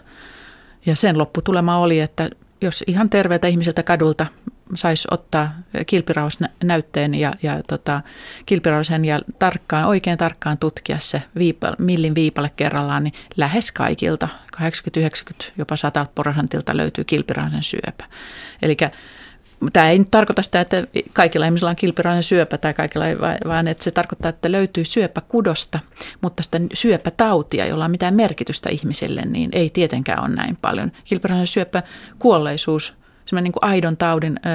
Ja sen lopputulema oli, että jos ihan terveeltä ihmiseltä kadulta saisi ottaa kilpirausnäytteen ja, ja tota, kilpirausen ja tarkkaan, oikein tarkkaan tutkia se viipa, millin viipalle kerrallaan, niin lähes kaikilta, 80-90, jopa 100 prosentilta löytyy kilpirausen syöpä. Eli tämä ei nyt tarkoita sitä, että kaikilla ihmisillä on kilpirauhasen syöpä tai kaikilla, vaan että se tarkoittaa, että löytyy syöpäkudosta, mutta sitä syöpätautia, jolla on mitään merkitystä ihmisille, niin ei tietenkään ole näin paljon. Kilpirauhasen syöpä kuolleisuus semmoinen niin aidon taudin ö,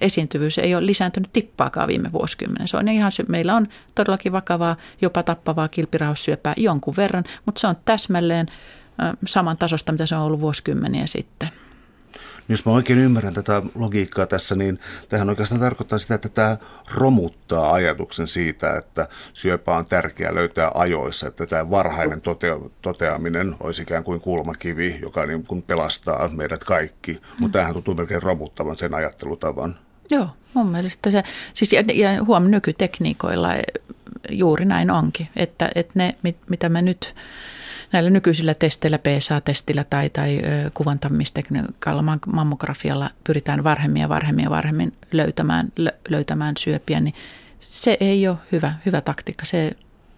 esiintyvyys ei ole lisääntynyt tippaakaan viime vuosikymmenen. Se on ihan, meillä on todellakin vakavaa, jopa tappavaa kilpirauhassyöpää jonkun verran, mutta se on täsmälleen ö, saman tasosta, mitä se on ollut vuosikymmeniä sitten. Jos mä oikein ymmärrän tätä logiikkaa tässä, niin tähän oikeastaan tarkoittaa sitä, että tämä romuttaa ajatuksen siitä, että syöpä on tärkeää löytää ajoissa, että tämä varhainen totea- toteaminen olisi ikään kuin kulmakivi, joka niin kuin pelastaa meidät kaikki. Mutta tämähän tuntuu melkein romuttavan sen ajattelutavan. Joo, mun mielestä se, siis ja, ja huom nykytekniikoilla juuri näin onkin, että, että ne, mitä me nyt näillä nykyisillä testeillä, PSA-testillä tai, tai kuvantamistekniikalla, mammografialla pyritään varhemmin ja varhemmin ja varhemmin löytämään, löytämään syöpiä, niin se ei ole hyvä, hyvä taktiikka. Se,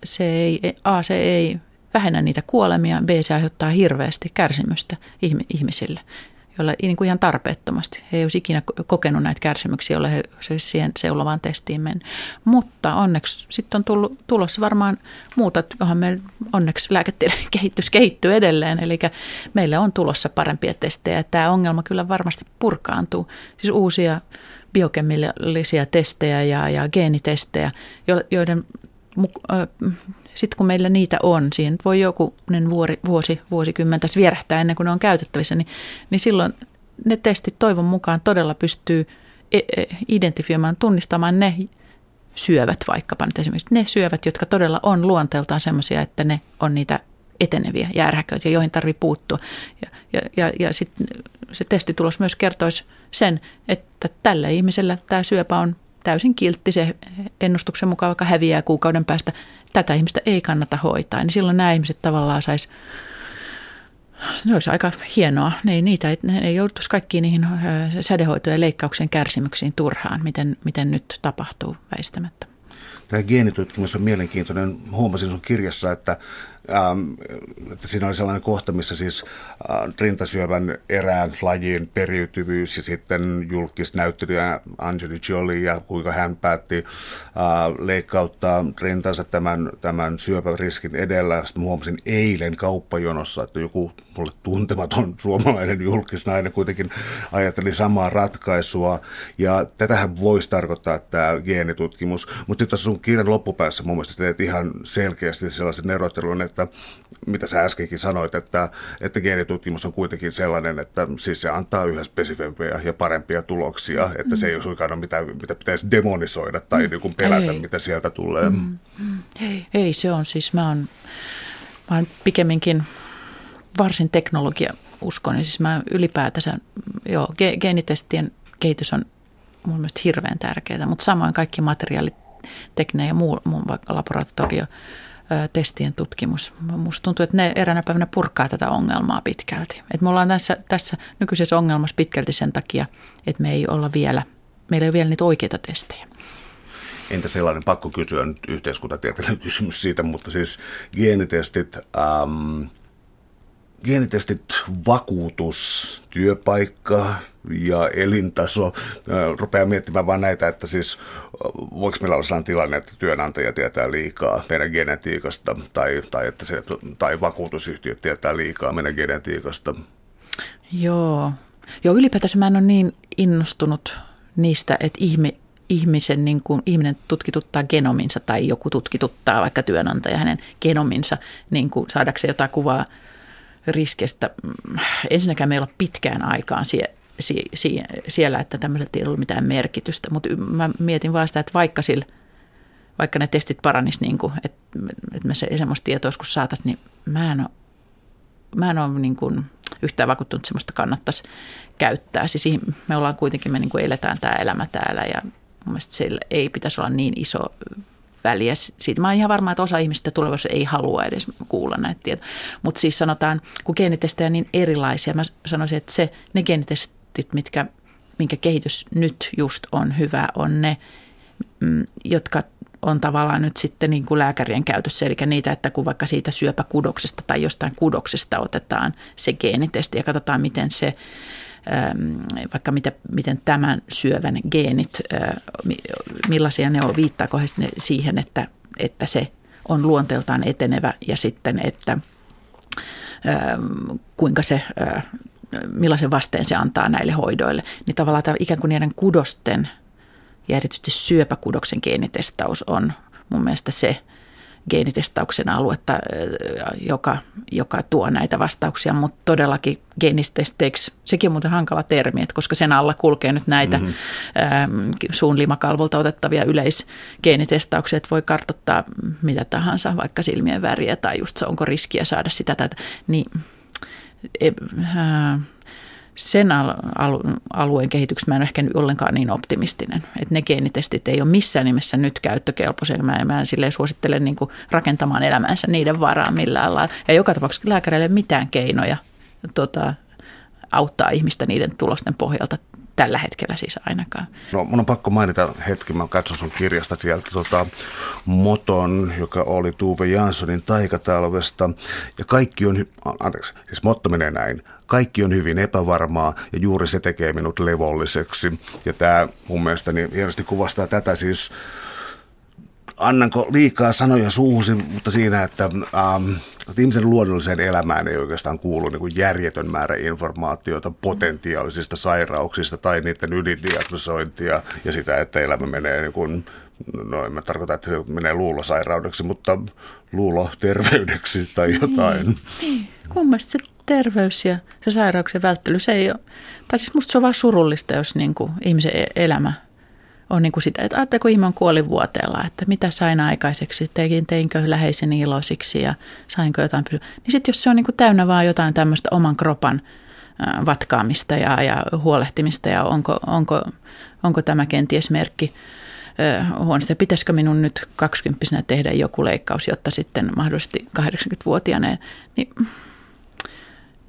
se ei, A, se ei vähennä niitä kuolemia, B, se aiheuttaa hirveästi kärsimystä ihmisille joilla niin kuin ihan tarpeettomasti. He ei olisi ikinä kokenut näitä kärsimyksiä, joilla he olisi siihen seulovaan testiin mennyt. Mutta onneksi sitten on tullut, tulossa varmaan muuta, johon meillä onneksi lääketiede kehitys kehittyy edelleen. Eli meillä on tulossa parempia testejä. Tämä ongelma kyllä varmasti purkaantuu. Siis uusia biokemillisia testejä ja, ja geenitestejä, joiden sitten kun meillä niitä on, siinä voi joku vuori, vuosi, vuosikymmen tässä vierähtää ennen kuin ne on käytettävissä, niin, niin silloin ne testit toivon mukaan todella pystyy e, e, identifioimaan, tunnistamaan ne syövät vaikkapa nyt esimerkiksi, ne syövät, jotka todella on luonteeltaan sellaisia, että ne on niitä eteneviä jääräköitä, joihin tarvitsee puuttua. Ja, ja, ja, ja sitten se testitulos myös kertoisi sen, että tällä ihmisellä tämä syöpä on täysin kiltti, se ennustuksen mukaan vaikka häviää kuukauden päästä, tätä ihmistä ei kannata hoitaa. Niin silloin nämä ihmiset tavallaan sais se olisi aika hienoa. Ne ei, niitä, ne ei joutuisi kaikkiin niihin sädehoitojen leikkauksen kärsimyksiin turhaan, miten, miten nyt tapahtuu väistämättä. Tämä geenitutkimus on mielenkiintoinen. Huomasin sun kirjassa, että Ähm, että siinä oli sellainen kohta, missä siis äh, rintasyövän erään lajin periytyvyys ja sitten julkisnäyttelijä Angeli Jolie ja kuinka hän päätti äh, leikkauttaa rintansa tämän, tämän syöpäriskin edellä. Sitten huomasin eilen kauppajonossa, että joku mulle tuntematon suomalainen julkisnainen kuitenkin ajatteli samaa ratkaisua. Ja tätähän voisi tarkoittaa tämä geenitutkimus. Mutta sitten sun kirjan loppupäässä mun mielestä teet ihan selkeästi sellaisen erottelun, että että mitä sä äskenkin sanoit, että, että geenitutkimus on kuitenkin sellainen, että siis se antaa yhä spesifempiä ja parempia tuloksia, että se ei ole suinkaan mitä, mitä pitäisi demonisoida tai mm. niin kuin pelätä, ei. mitä sieltä tulee. Mm. Mm. Ei, ei, se on siis, mä oon, mä oon pikemminkin varsin teknologia uskon, siis mä ylipäätänsä, joo, ge- geenitestien kehitys on mun mielestä hirveän tärkeää, mutta samoin kaikki materiaalit, tekninen ja muu, muu vaikka laboratorio, testien tutkimus. Musta tuntuu, että ne eräänä päivänä purkaa tätä ongelmaa pitkälti. Et me ollaan tässä, tässä nykyisessä ongelmassa pitkälti sen takia, että me ei olla vielä, meillä ei ole vielä niitä oikeita testejä. Entä sellainen, pakko kysyä nyt yhteiskuntatieteellinen kysymys siitä, mutta siis geenitestit, ähm, geenitestit, vakuutus, työpaikka ja elintaso. Rupeaa miettimään vain näitä, että siis voiko meillä olla sellainen tilanne, että työnantaja tietää liikaa meidän genetiikasta tai, tai, että se, tai vakuutusyhtiöt tietää liikaa meidän genetiikasta. Joo. Joo, ylipäätänsä mä en ole niin innostunut niistä, että ihmi, ihmisen, niin kuin, ihminen tutkituttaa genominsa tai joku tutkituttaa vaikka työnantaja hänen genominsa niin kuin saadakseen jotain kuvaa – riskeistä. Ensinnäkään meillä on pitkään aikaan sie, sie, sie, siellä, että tämmöiset ei ollut mitään merkitystä, mutta mä mietin vaan sitä, että vaikka, sillä, vaikka ne testit paranis, niin kuin, että, että me se semmoista tietoa joskus saatat, niin mä en ole, mä en ole niin kuin yhtään vakuuttunut, että semmoista kannattaisi käyttää. Siis me ollaan kuitenkin, me niin kuin eletään tämä elämä täällä ja mun mielestä sillä ei pitäisi olla niin iso väliä siitä. Mä oon ihan varma, että osa ihmistä tulevaisuudessa ei halua edes kuulla näitä tietoja. Mutta siis sanotaan, kun geenitestejä on niin erilaisia, mä sanoisin, että se, ne geenitestit, mitkä, minkä kehitys nyt just on hyvä, on ne, mm, jotka on tavallaan nyt sitten niin kuin lääkärien käytössä, eli niitä, että kun vaikka siitä syöpäkudoksesta tai jostain kudoksesta otetaan se geenitesti ja katsotaan, miten se vaikka mitä, miten tämän syövän geenit, millaisia ne on, viittaako he siihen, että, että se on luonteeltaan etenevä ja sitten, että ähm, kuinka se, millaisen vasteen se antaa näille hoidoille. Niin tavallaan tämä ikään kuin niiden kudosten ja erityisesti syöpäkudoksen geenitestaus on mun mielestä se, geenitestauksen aluetta, joka, joka tuo näitä vastauksia, mutta todellakin geenitesteiksi, sekin on muuten hankala termi, että koska sen alla kulkee nyt näitä mm-hmm. suun limakalvolta otettavia yleisgeenitestauksia, että voi kartoittaa mitä tahansa, vaikka silmien väriä tai just se, onko riskiä saada sitä, tätä, niin e, sen alueen kehityksessä mä en ehkä ollenkaan niin optimistinen. Että ne geenitestit ei ole missään nimessä nyt käyttökelpoisia. Mä, mä silleen suosittelen niin rakentamaan elämänsä niiden varaan millään lailla. Ja joka tapauksessa lääkäreille mitään keinoja tota, auttaa ihmistä niiden tulosten pohjalta tällä hetkellä siis ainakaan. No mun on pakko mainita hetki, mä katson sun kirjasta sieltä tota, Moton, joka oli Tuve Janssonin taikatalvesta. Ja kaikki on, anteeksi, siis motto menee näin, kaikki on hyvin epävarmaa ja juuri se tekee minut levolliseksi. Ja tämä mun mielestäni hienosti kuvastaa tätä siis annanko liikaa sanoja suusi, mutta siinä, että, ähm, että ihmisen luonnolliseen elämään ei oikeastaan kuulu niin kuin järjetön määrä informaatiota potentiaalisista sairauksista tai niiden ylidiagnosointia ja sitä, että elämä menee niin kuin no en mä tarkoita, että se menee luulosairaudeksi, mutta luuloterveydeksi tai jotain. Niin, niin. Kummasti se terveys ja se sairauksien välttely, se ei ole, tai siis musta se on vaan surullista, jos niin kuin ihmisen e- elämä on niin kuin sitä, että ajatteko ihminen kuolivuoteella, että mitä sain aikaiseksi, tein, teinkö läheiseni iloisiksi ja sainko jotain. Niin sitten jos se on niin kuin täynnä vaan jotain tämmöistä oman kropan vatkaamista ja, ja huolehtimista ja onko, onko, onko tämä kenties merkki huonosti, pitäisikö minun nyt 20 tehdä joku leikkaus, jotta sitten mahdollisesti 80-vuotiaana, niin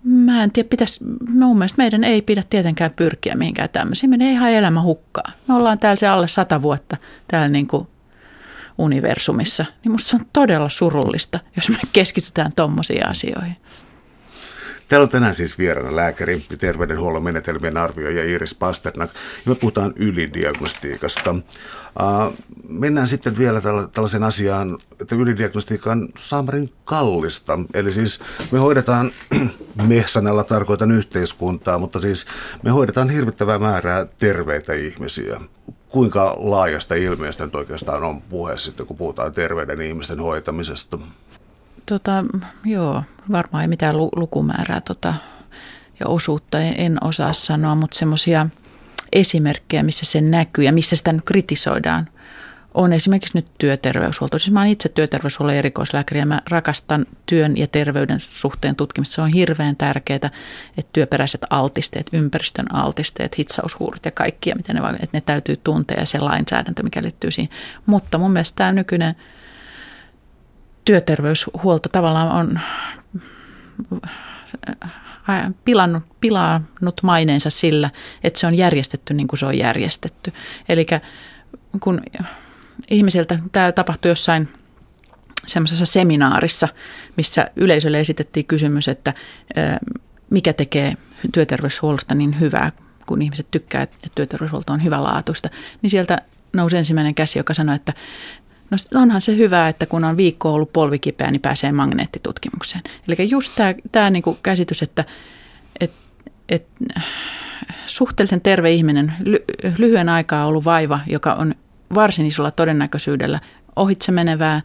Mä en tiedä, pitäisi, mun mielestä meidän ei pidä tietenkään pyrkiä mihinkään tämmöisiin. Meidän ei ihan elämä hukkaa. Me ollaan täällä se alle sata vuotta täällä niin kuin universumissa. Niin musta se on todella surullista, jos me keskitytään tommosiin asioihin. Täällä on tänään siis vieraana lääkäri terveydenhuollon menetelmien arvioija Iris Pasternak. Ja me puhutaan ylidiagnostiikasta. Uh, mennään sitten vielä tällaisen asiaan, että ylidiagnostiikka on saamarin kallista. Eli siis me hoidetaan, me sanalla tarkoitan yhteiskuntaa, mutta siis me hoidetaan hirvittävää määrää terveitä ihmisiä kuinka laajasta ilmiöstä nyt oikeastaan on puhe sitten, kun puhutaan terveyden ihmisten hoitamisesta? Tota, joo, varmaan ei mitään lukumäärää tota, ja osuutta en, osaa sanoa, mutta semmoisia esimerkkejä, missä se näkyy ja missä sitä nyt kritisoidaan, on esimerkiksi nyt työterveyshuolto. Siis mä olen itse työterveyshuollon erikoislääkäri ja mä rakastan työn ja terveyden suhteen tutkimista. Se on hirveän tärkeää, että työperäiset altisteet, ympäristön altisteet, hitsaushuurit ja kaikkia, miten ne, että ne täytyy tuntea ja se lainsäädäntö, mikä liittyy siihen. Mutta mun mielestä tämä nykyinen työterveyshuolto tavallaan on äh, pilannut, pilannut maineensa sillä, että se on järjestetty niin kuin se on järjestetty. Eli kun ihmisiltä tämä tapahtui jossain semmoisessa seminaarissa, missä yleisölle esitettiin kysymys, että äh, mikä tekee työterveyshuollosta niin hyvää, kun ihmiset tykkää, että työterveyshuolto on hyvälaatuista, niin sieltä nousi ensimmäinen käsi, joka sanoi, että No onhan se hyvä, että kun on viikko ollut polvikipeä, niin pääsee magneettitutkimukseen. Eli just tämä, tämä niin kuin käsitys, että et, et, suhteellisen terve ihminen, lyhyen aikaa ollut vaiva, joka on varsin isolla todennäköisyydellä ohitse menevää,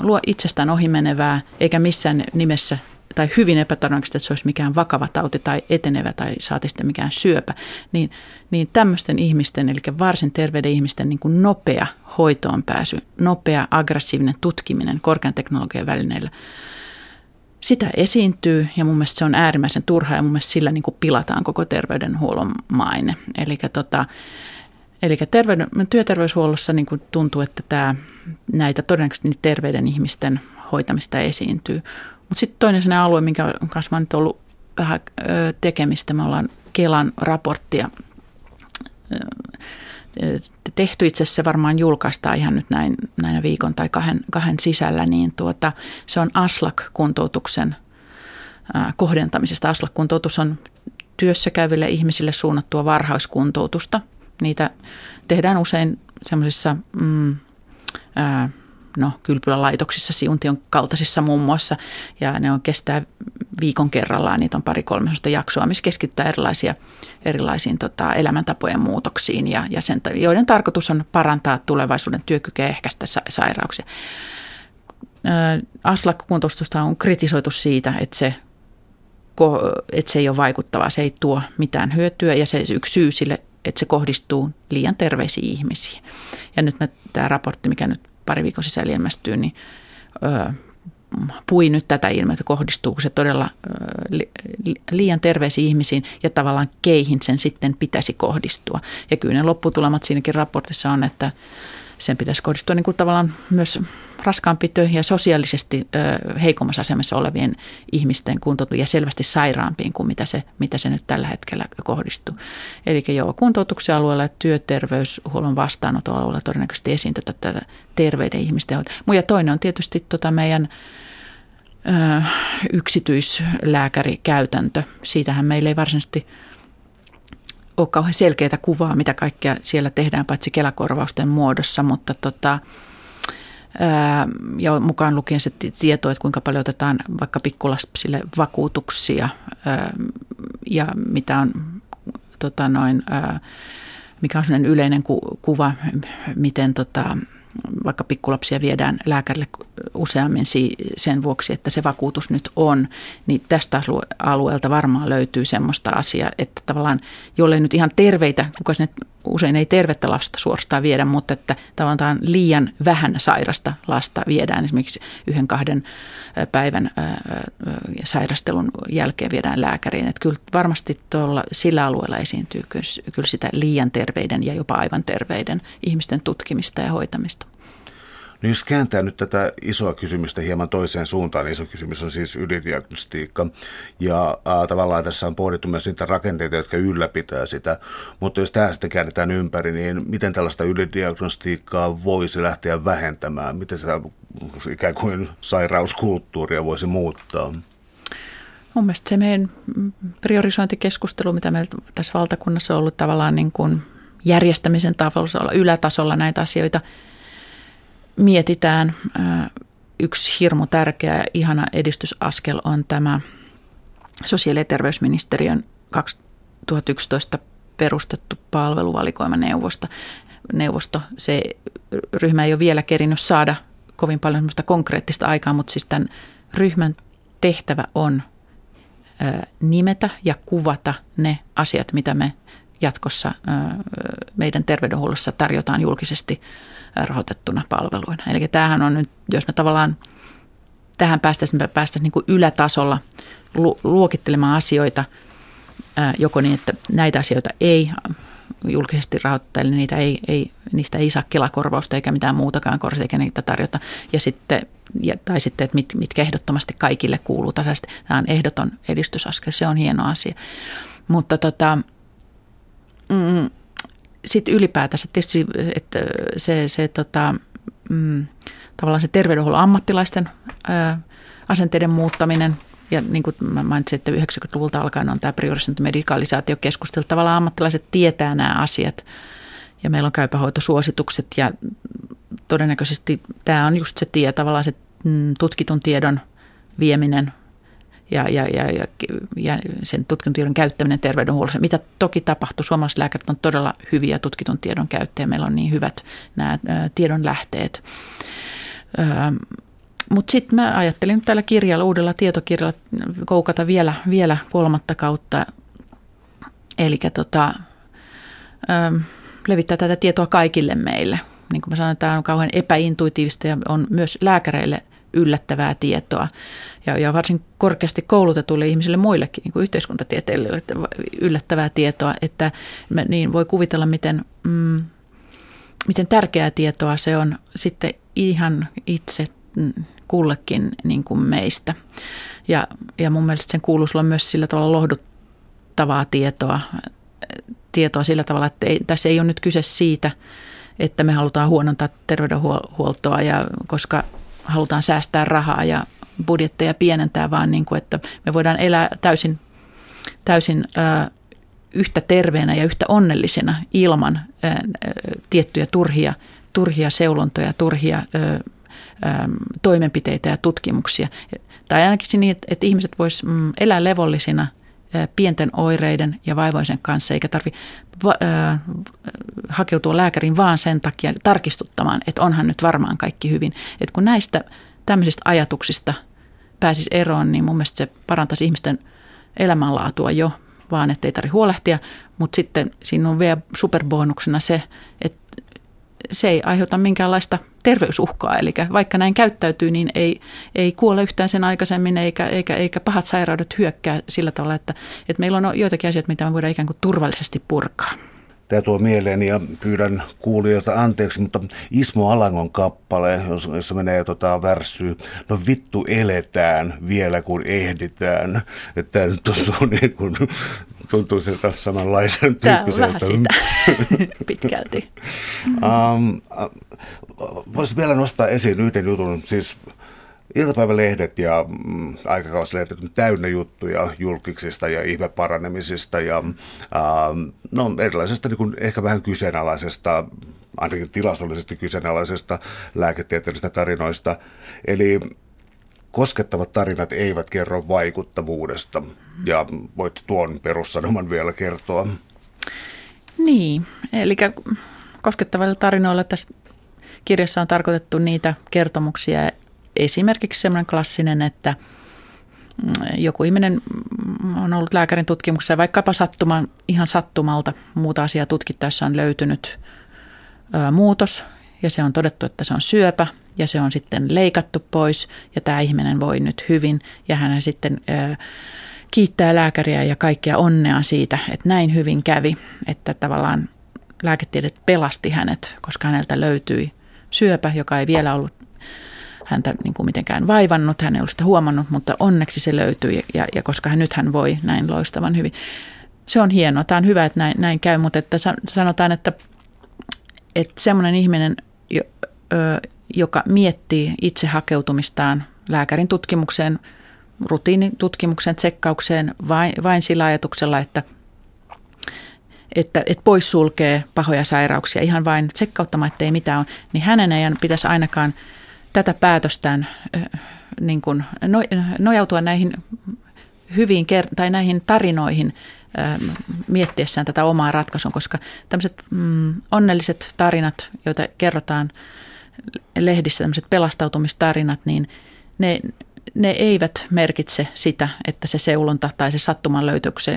luo itsestään ohi menevää, eikä missään nimessä tai hyvin epätodennäköistä, että se olisi mikään vakava tauti tai etenevä tai saati sitten mikään syöpä, niin, niin tämmöisten ihmisten, eli varsin terveiden ihmisten niin kuin nopea hoitoon pääsy, nopea aggressiivinen tutkiminen korkean teknologian välineillä, sitä esiintyy ja mun mielestä se on äärimmäisen turhaa ja mun mielestä sillä niin kuin pilataan koko terveydenhuollon maine. Eli tota, Eli terveyden, työterveyshuollossa niin kuin tuntuu, että tämä, näitä todennäköisesti terveiden ihmisten hoitamista esiintyy. Mutta sitten toinen sellainen alue, minkä kanssa on nyt ollut vähän tekemistä, me ollaan Kelan raporttia tehty itse asiassa varmaan julkaistaan ihan nyt näin, näinä viikon tai kahden, kahden sisällä, niin tuota, se on ASLAK-kuntoutuksen kohdentamisesta. ASLAK-kuntoutus on työssä käyville ihmisille suunnattua varhaiskuntoutusta. Niitä tehdään usein semmoisissa mm, no, kylpylälaitoksissa, Siuntion kaltaisissa muun muassa, ja ne on kestää viikon kerrallaan, niitä on pari-kolme jaksoa, missä keskittää erilaisia, erilaisiin tota, elämäntapojen muutoksiin, ja, ja sen, joiden tarkoitus on parantaa tulevaisuuden työkykyä ja ehkäistä sa- sairauksia. Aslak-kuntoutusta on kritisoitu siitä, että se että se ei ole vaikuttavaa, se ei tuo mitään hyötyä ja se yksi syy sille, että se kohdistuu liian terveisiin ihmisiin. Ja nyt me, tämä raportti, mikä nyt pari viikon sisällä ilmestyy, niin ö, pui nyt tätä ilmiötä, kohdistuuko se todella liian terveisiin ihmisiin ja tavallaan keihin sen sitten pitäisi kohdistua. Ja kyllä ne lopputulemat siinäkin raportissa on, että sen pitäisi kohdistua niin kuin tavallaan myös raskaampi töihin ja sosiaalisesti ö, heikommassa asemassa olevien ihmisten kuntoutu ja selvästi sairaampiin kuin mitä se, mitä se nyt tällä hetkellä kohdistuu. Eli joo, kuntoutuksen alueella ja työterveyshuollon vastaanotoalueella todennäköisesti esiintyy tätä terveiden ihmisten hoitoa. Ja toinen on tietysti tota meidän ö, yksityislääkärikäytäntö. Siitähän meillä ei varsinaisesti ole kauhean selkeää kuvaa, mitä kaikkea siellä tehdään, paitsi kelakorvausten muodossa, mutta tota, ja mukaan lukien se tieto, että kuinka paljon otetaan vaikka pikkulapsille vakuutuksia ja mitä on tota noin, mikä on sellainen yleinen ku, kuva, miten tota, vaikka pikkulapsia viedään lääkärille useammin sen vuoksi, että se vakuutus nyt on, niin tästä alueelta varmaan löytyy semmoista asiaa, että tavallaan jollei nyt ihan terveitä, kuka sinne usein ei tervettä lasta suorastaan viedä, mutta että tavallaan liian vähän sairasta lasta viedään esimerkiksi yhden kahden päivän sairastelun jälkeen viedään lääkäriin. Että kyllä varmasti tuolla sillä alueella esiintyy kyllä sitä liian terveiden ja jopa aivan terveiden ihmisten tutkimista ja hoitamista. No jos kääntää nyt tätä isoa kysymystä hieman toiseen suuntaan, niin iso kysymys on siis ylidiagnostiikka. Ja äh, tavallaan tässä on pohdittu myös niitä rakenteita, jotka ylläpitää sitä. Mutta jos tämä sitten käännetään ympäri, niin miten tällaista ylidiagnostiikkaa voisi lähteä vähentämään? Miten sitä ikään kuin sairauskulttuuria voisi muuttaa? Mun mielestä se meidän priorisointikeskustelu, mitä meillä tässä valtakunnassa on ollut tavallaan niin kuin järjestämisen tavalla ylätasolla näitä asioita – mietitään. Yksi hirmu tärkeä ja ihana edistysaskel on tämä sosiaali- ja terveysministeriön 2011 perustettu palveluvalikoimaneuvosto. Neuvosto, se ryhmä ei ole vielä kerinyt saada kovin paljon konkreettista aikaa, mutta siis tämän ryhmän tehtävä on nimetä ja kuvata ne asiat, mitä me jatkossa meidän terveydenhuollossa tarjotaan julkisesti rahoitettuna palveluina. Eli tämähän on nyt, jos me tavallaan tähän päästäisiin, me päästäisiin niin kuin ylätasolla luokittelemaan asioita, joko niin, että näitä asioita ei julkisesti rahoittaa, eli niitä ei, ei, niistä ei saa kelakorvausta eikä mitään muutakaan korvausta, eikä niitä tarjota. Ja sitten, ja, tai sitten, että mit, mitkä ehdottomasti kaikille kuuluu tasaisesti. Tämä on ehdoton edistysaskel, se on hieno asia. Mutta tota, mm, sitten ylipäätänsä tietysti että se, se tota, mm, tavallaan se terveydenhuollon ammattilaisten ää, asenteiden muuttaminen ja niin kuin mä mainitsin, että 90-luvulta alkaen on tämä priorisointimedikalisaatiokeskustelu. Tavallaan ammattilaiset tietää nämä asiat ja meillä on käypähoitosuositukset ja todennäköisesti tämä on just se tie, tavallaan se mm, tutkitun tiedon vieminen ja, ja, ja, ja, ja sen tutkitun tiedon käyttäminen terveydenhuollossa. Mitä toki tapahtuu, suomalaiset lääkärit on todella hyviä tutkitun tiedon käyttäjiä, meillä on niin hyvät nämä tiedon lähteet. Mutta sitten mä ajattelin nyt tällä kirjalla, uudella tietokirjalla koukata vielä, vielä kolmatta kautta. Eli tota, levittää tätä tietoa kaikille meille. Niin kuin mä sanoin, tämä on kauhean epäintuitiivista ja on myös lääkäreille yllättävää tietoa. Ja, ja varsin korkeasti koulutetuille ihmisille muillekin, niin kuin yhteiskuntatieteilijöille, yllättävää tietoa, että niin voi kuvitella, miten, mm, miten tärkeää tietoa se on sitten ihan itse mm, kullekin niin kuin meistä. Ja, ja mun mielestä sen kuuluisi olla myös sillä tavalla lohduttavaa tietoa, tietoa sillä tavalla, että ei, tässä ei ole nyt kyse siitä, että me halutaan huonontaa terveydenhuoltoa, ja koska halutaan säästää rahaa ja budjetteja pienentää, vaan niin kuin, että me voidaan elää täysin, täysin ö, yhtä terveenä ja yhtä onnellisena ilman ö, tiettyjä turhia, turhia seulontoja, turhia ö, ö, toimenpiteitä ja tutkimuksia. Tai ainakin niin, että, että ihmiset voisivat mm, elää levollisina pienten oireiden ja vaivoisen kanssa, eikä tarvitse hakeutua lääkäriin vaan sen takia tarkistuttamaan, että onhan nyt varmaan kaikki hyvin. Että kun näistä tämmöisistä ajatuksista pääsisi eroon, niin mun mielestä se parantaisi ihmisten elämänlaatua jo, vaan että ei tarvitse huolehtia. Mutta sitten siinä on vielä superbonuksena se, että se ei aiheuta minkäänlaista terveysuhkaa. Eli vaikka näin käyttäytyy, niin ei, ei kuole yhtään sen aikaisemmin, eikä, eikä, eikä pahat sairaudet hyökkää sillä tavalla, että, että meillä on joitakin asioita, mitä me voidaan ikään kuin turvallisesti purkaa. Tämä tuo mieleen ja pyydän kuulijoilta anteeksi, mutta Ismo Alangon kappale, jossa menee tota värssyy, no vittu eletään vielä kun ehditään. Että tämä nyt tuntuu niin kuin, tuntuu sieltä samanlaisen tyyppiseltä. Tämä on vähän sitä pitkälti. Um, Voisin vielä nostaa esiin yhden jutun, siis iltapäivälehdet ja mm, aikakauslehdet on täynnä juttuja julkiksista ja ihmeparanemisista ja ähm, no, erilaisesta niin kuin ehkä vähän kyseenalaisesta, ainakin tilastollisesti kyseenalaisesta lääketieteellisistä tarinoista. Eli koskettavat tarinat eivät kerro vaikuttavuudesta ja voit tuon perussanoman vielä kertoa. Niin, eli koskettavilla tarinoilla tässä kirjassa on tarkoitettu niitä kertomuksia. Esimerkiksi semmoinen klassinen, että mm, joku ihminen on ollut lääkärin tutkimuksessa vaikkapa sattuma, ihan sattumalta muuta asiaa tutkittaessa on löytynyt ö, muutos ja se on todettu, että se on syöpä ja se on sitten leikattu pois ja tämä ihminen voi nyt hyvin ja hän sitten ö, kiittää lääkäriä ja kaikkia onnea siitä, että näin hyvin kävi, että tavallaan lääketiede pelasti hänet, koska häneltä löytyi syöpä, joka ei vielä ollut häntä niin kuin mitenkään vaivannut, hän ei ollut sitä huomannut, mutta onneksi se löytyi ja, ja koska hän, nyt hän voi näin loistavan hyvin. Se on hienoa, tämä on hyvä, että näin, näin käy, mutta että sanotaan, että, että semmoinen ihminen, joka miettii itse hakeutumistaan lääkärin tutkimukseen, rutiinitutkimukseen, tsekkaukseen vain, vain sillä ajatuksella, että – että, että poissulkee pahoja sairauksia ihan vain tsekkauttamaan, että ei mitään ole, niin hänen ei pitäisi ainakaan tätä päätöstään niin kuin nojautua näihin hyviin tai näihin tarinoihin miettiessään tätä omaa ratkaisua, koska tämmöiset mm, onnelliset tarinat, joita kerrotaan lehdissä, tämmöiset pelastautumistarinat, niin ne, ne eivät merkitse sitä, että se seulonta tai se sattuman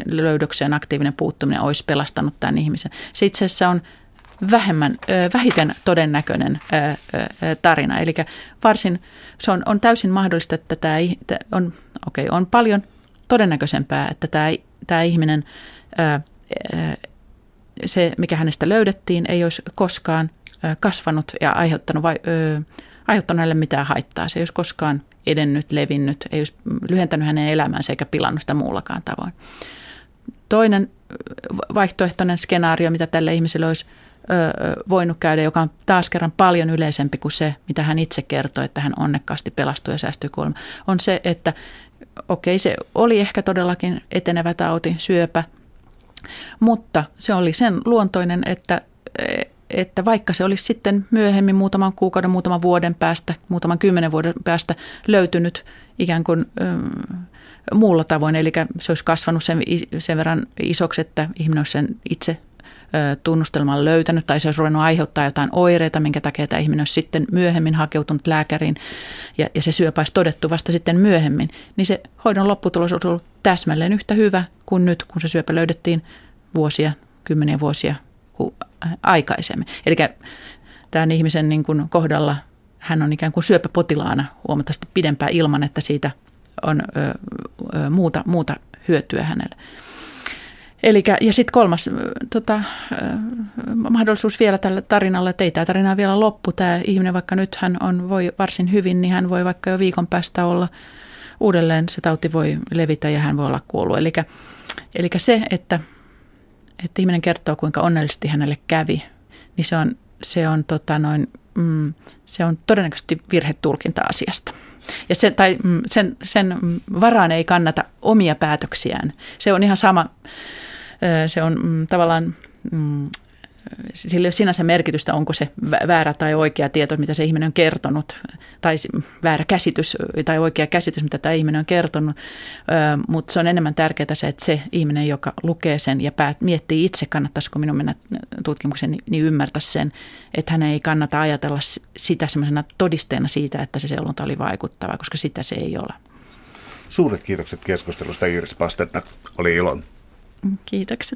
löydökseen, aktiivinen puuttuminen olisi pelastanut tämän ihmisen. Se itse asiassa on vähemmän, vähiten todennäköinen tarina. Eli varsin, se on, on täysin mahdollista, että tämä on, okay, on paljon todennäköisempää, että tämä, tämä ihminen, se mikä hänestä löydettiin, ei olisi koskaan kasvanut ja aiheuttanut, vai, aiheuttanut hänelle mitään haittaa. Se ei olisi koskaan edennyt, levinnyt, ei olisi lyhentänyt hänen elämäänsä eikä pilannut sitä muullakaan tavoin. Toinen vaihtoehtoinen skenaario, mitä tälle ihmiselle olisi voinut käydä, joka on taas kerran paljon yleisempi kuin se, mitä hän itse kertoi, että hän onnekkaasti pelastui ja säästyi kuolema, on se, että okei, se oli ehkä todellakin etenevä tauti, syöpä, mutta se oli sen luontoinen, että että vaikka se olisi sitten myöhemmin muutaman kuukauden, muutaman vuoden päästä, muutaman kymmenen vuoden päästä löytynyt ikään kuin muulla tavoin, eli se olisi kasvanut sen, sen verran isoksi, että ihminen olisi sen itse tunnustelman löytänyt tai se olisi ruvennut aiheuttaa jotain oireita, minkä takia tämä ihminen olisi sitten myöhemmin hakeutunut lääkäriin ja, ja se syöpä olisi todettu vasta sitten myöhemmin, niin se hoidon lopputulos olisi ollut täsmälleen yhtä hyvä kuin nyt, kun se syöpä löydettiin vuosia, kymmeniä vuosia aikaisemmin. Eli tämän ihmisen niin kuin kohdalla hän on ikään kuin syöpäpotilaana huomattavasti pidempään ilman, että siitä on ö, ö, muuta, muuta hyötyä hänelle. Eli, ja sitten kolmas tota, mahdollisuus vielä tällä tarinalla, että ei tämä tarina vielä loppu. Tämä ihminen, vaikka nyt hän on, voi varsin hyvin, niin hän voi vaikka jo viikon päästä olla uudelleen, se tauti voi levitä ja hän voi olla kuollut. Eli, eli se, että että ihminen kertoo, kuinka onnellisesti hänelle kävi, niin se on, se on, tota noin, mm, se on todennäköisesti virhetulkinta asiasta. Ja sen, tai mm, sen, sen varaan ei kannata omia päätöksiään. Se on ihan sama, se on mm, tavallaan mm, sillä ei ole sinänsä merkitystä, onko se väärä tai oikea tieto, mitä se ihminen on kertonut, tai väärä käsitys tai oikea käsitys, mitä tämä ihminen on kertonut, mutta se on enemmän tärkeää se, että se ihminen, joka lukee sen ja päät, miettii itse, kannattaisiko minun mennä tutkimukseen, niin, ymmärtäisi sen, että hän ei kannata ajatella sitä sellaisena todisteena siitä, että se seulonta oli vaikuttava, koska sitä se ei ole. Suuret kiitokset keskustelusta Iiris Pasternak. Oli ilo. Kiitokset.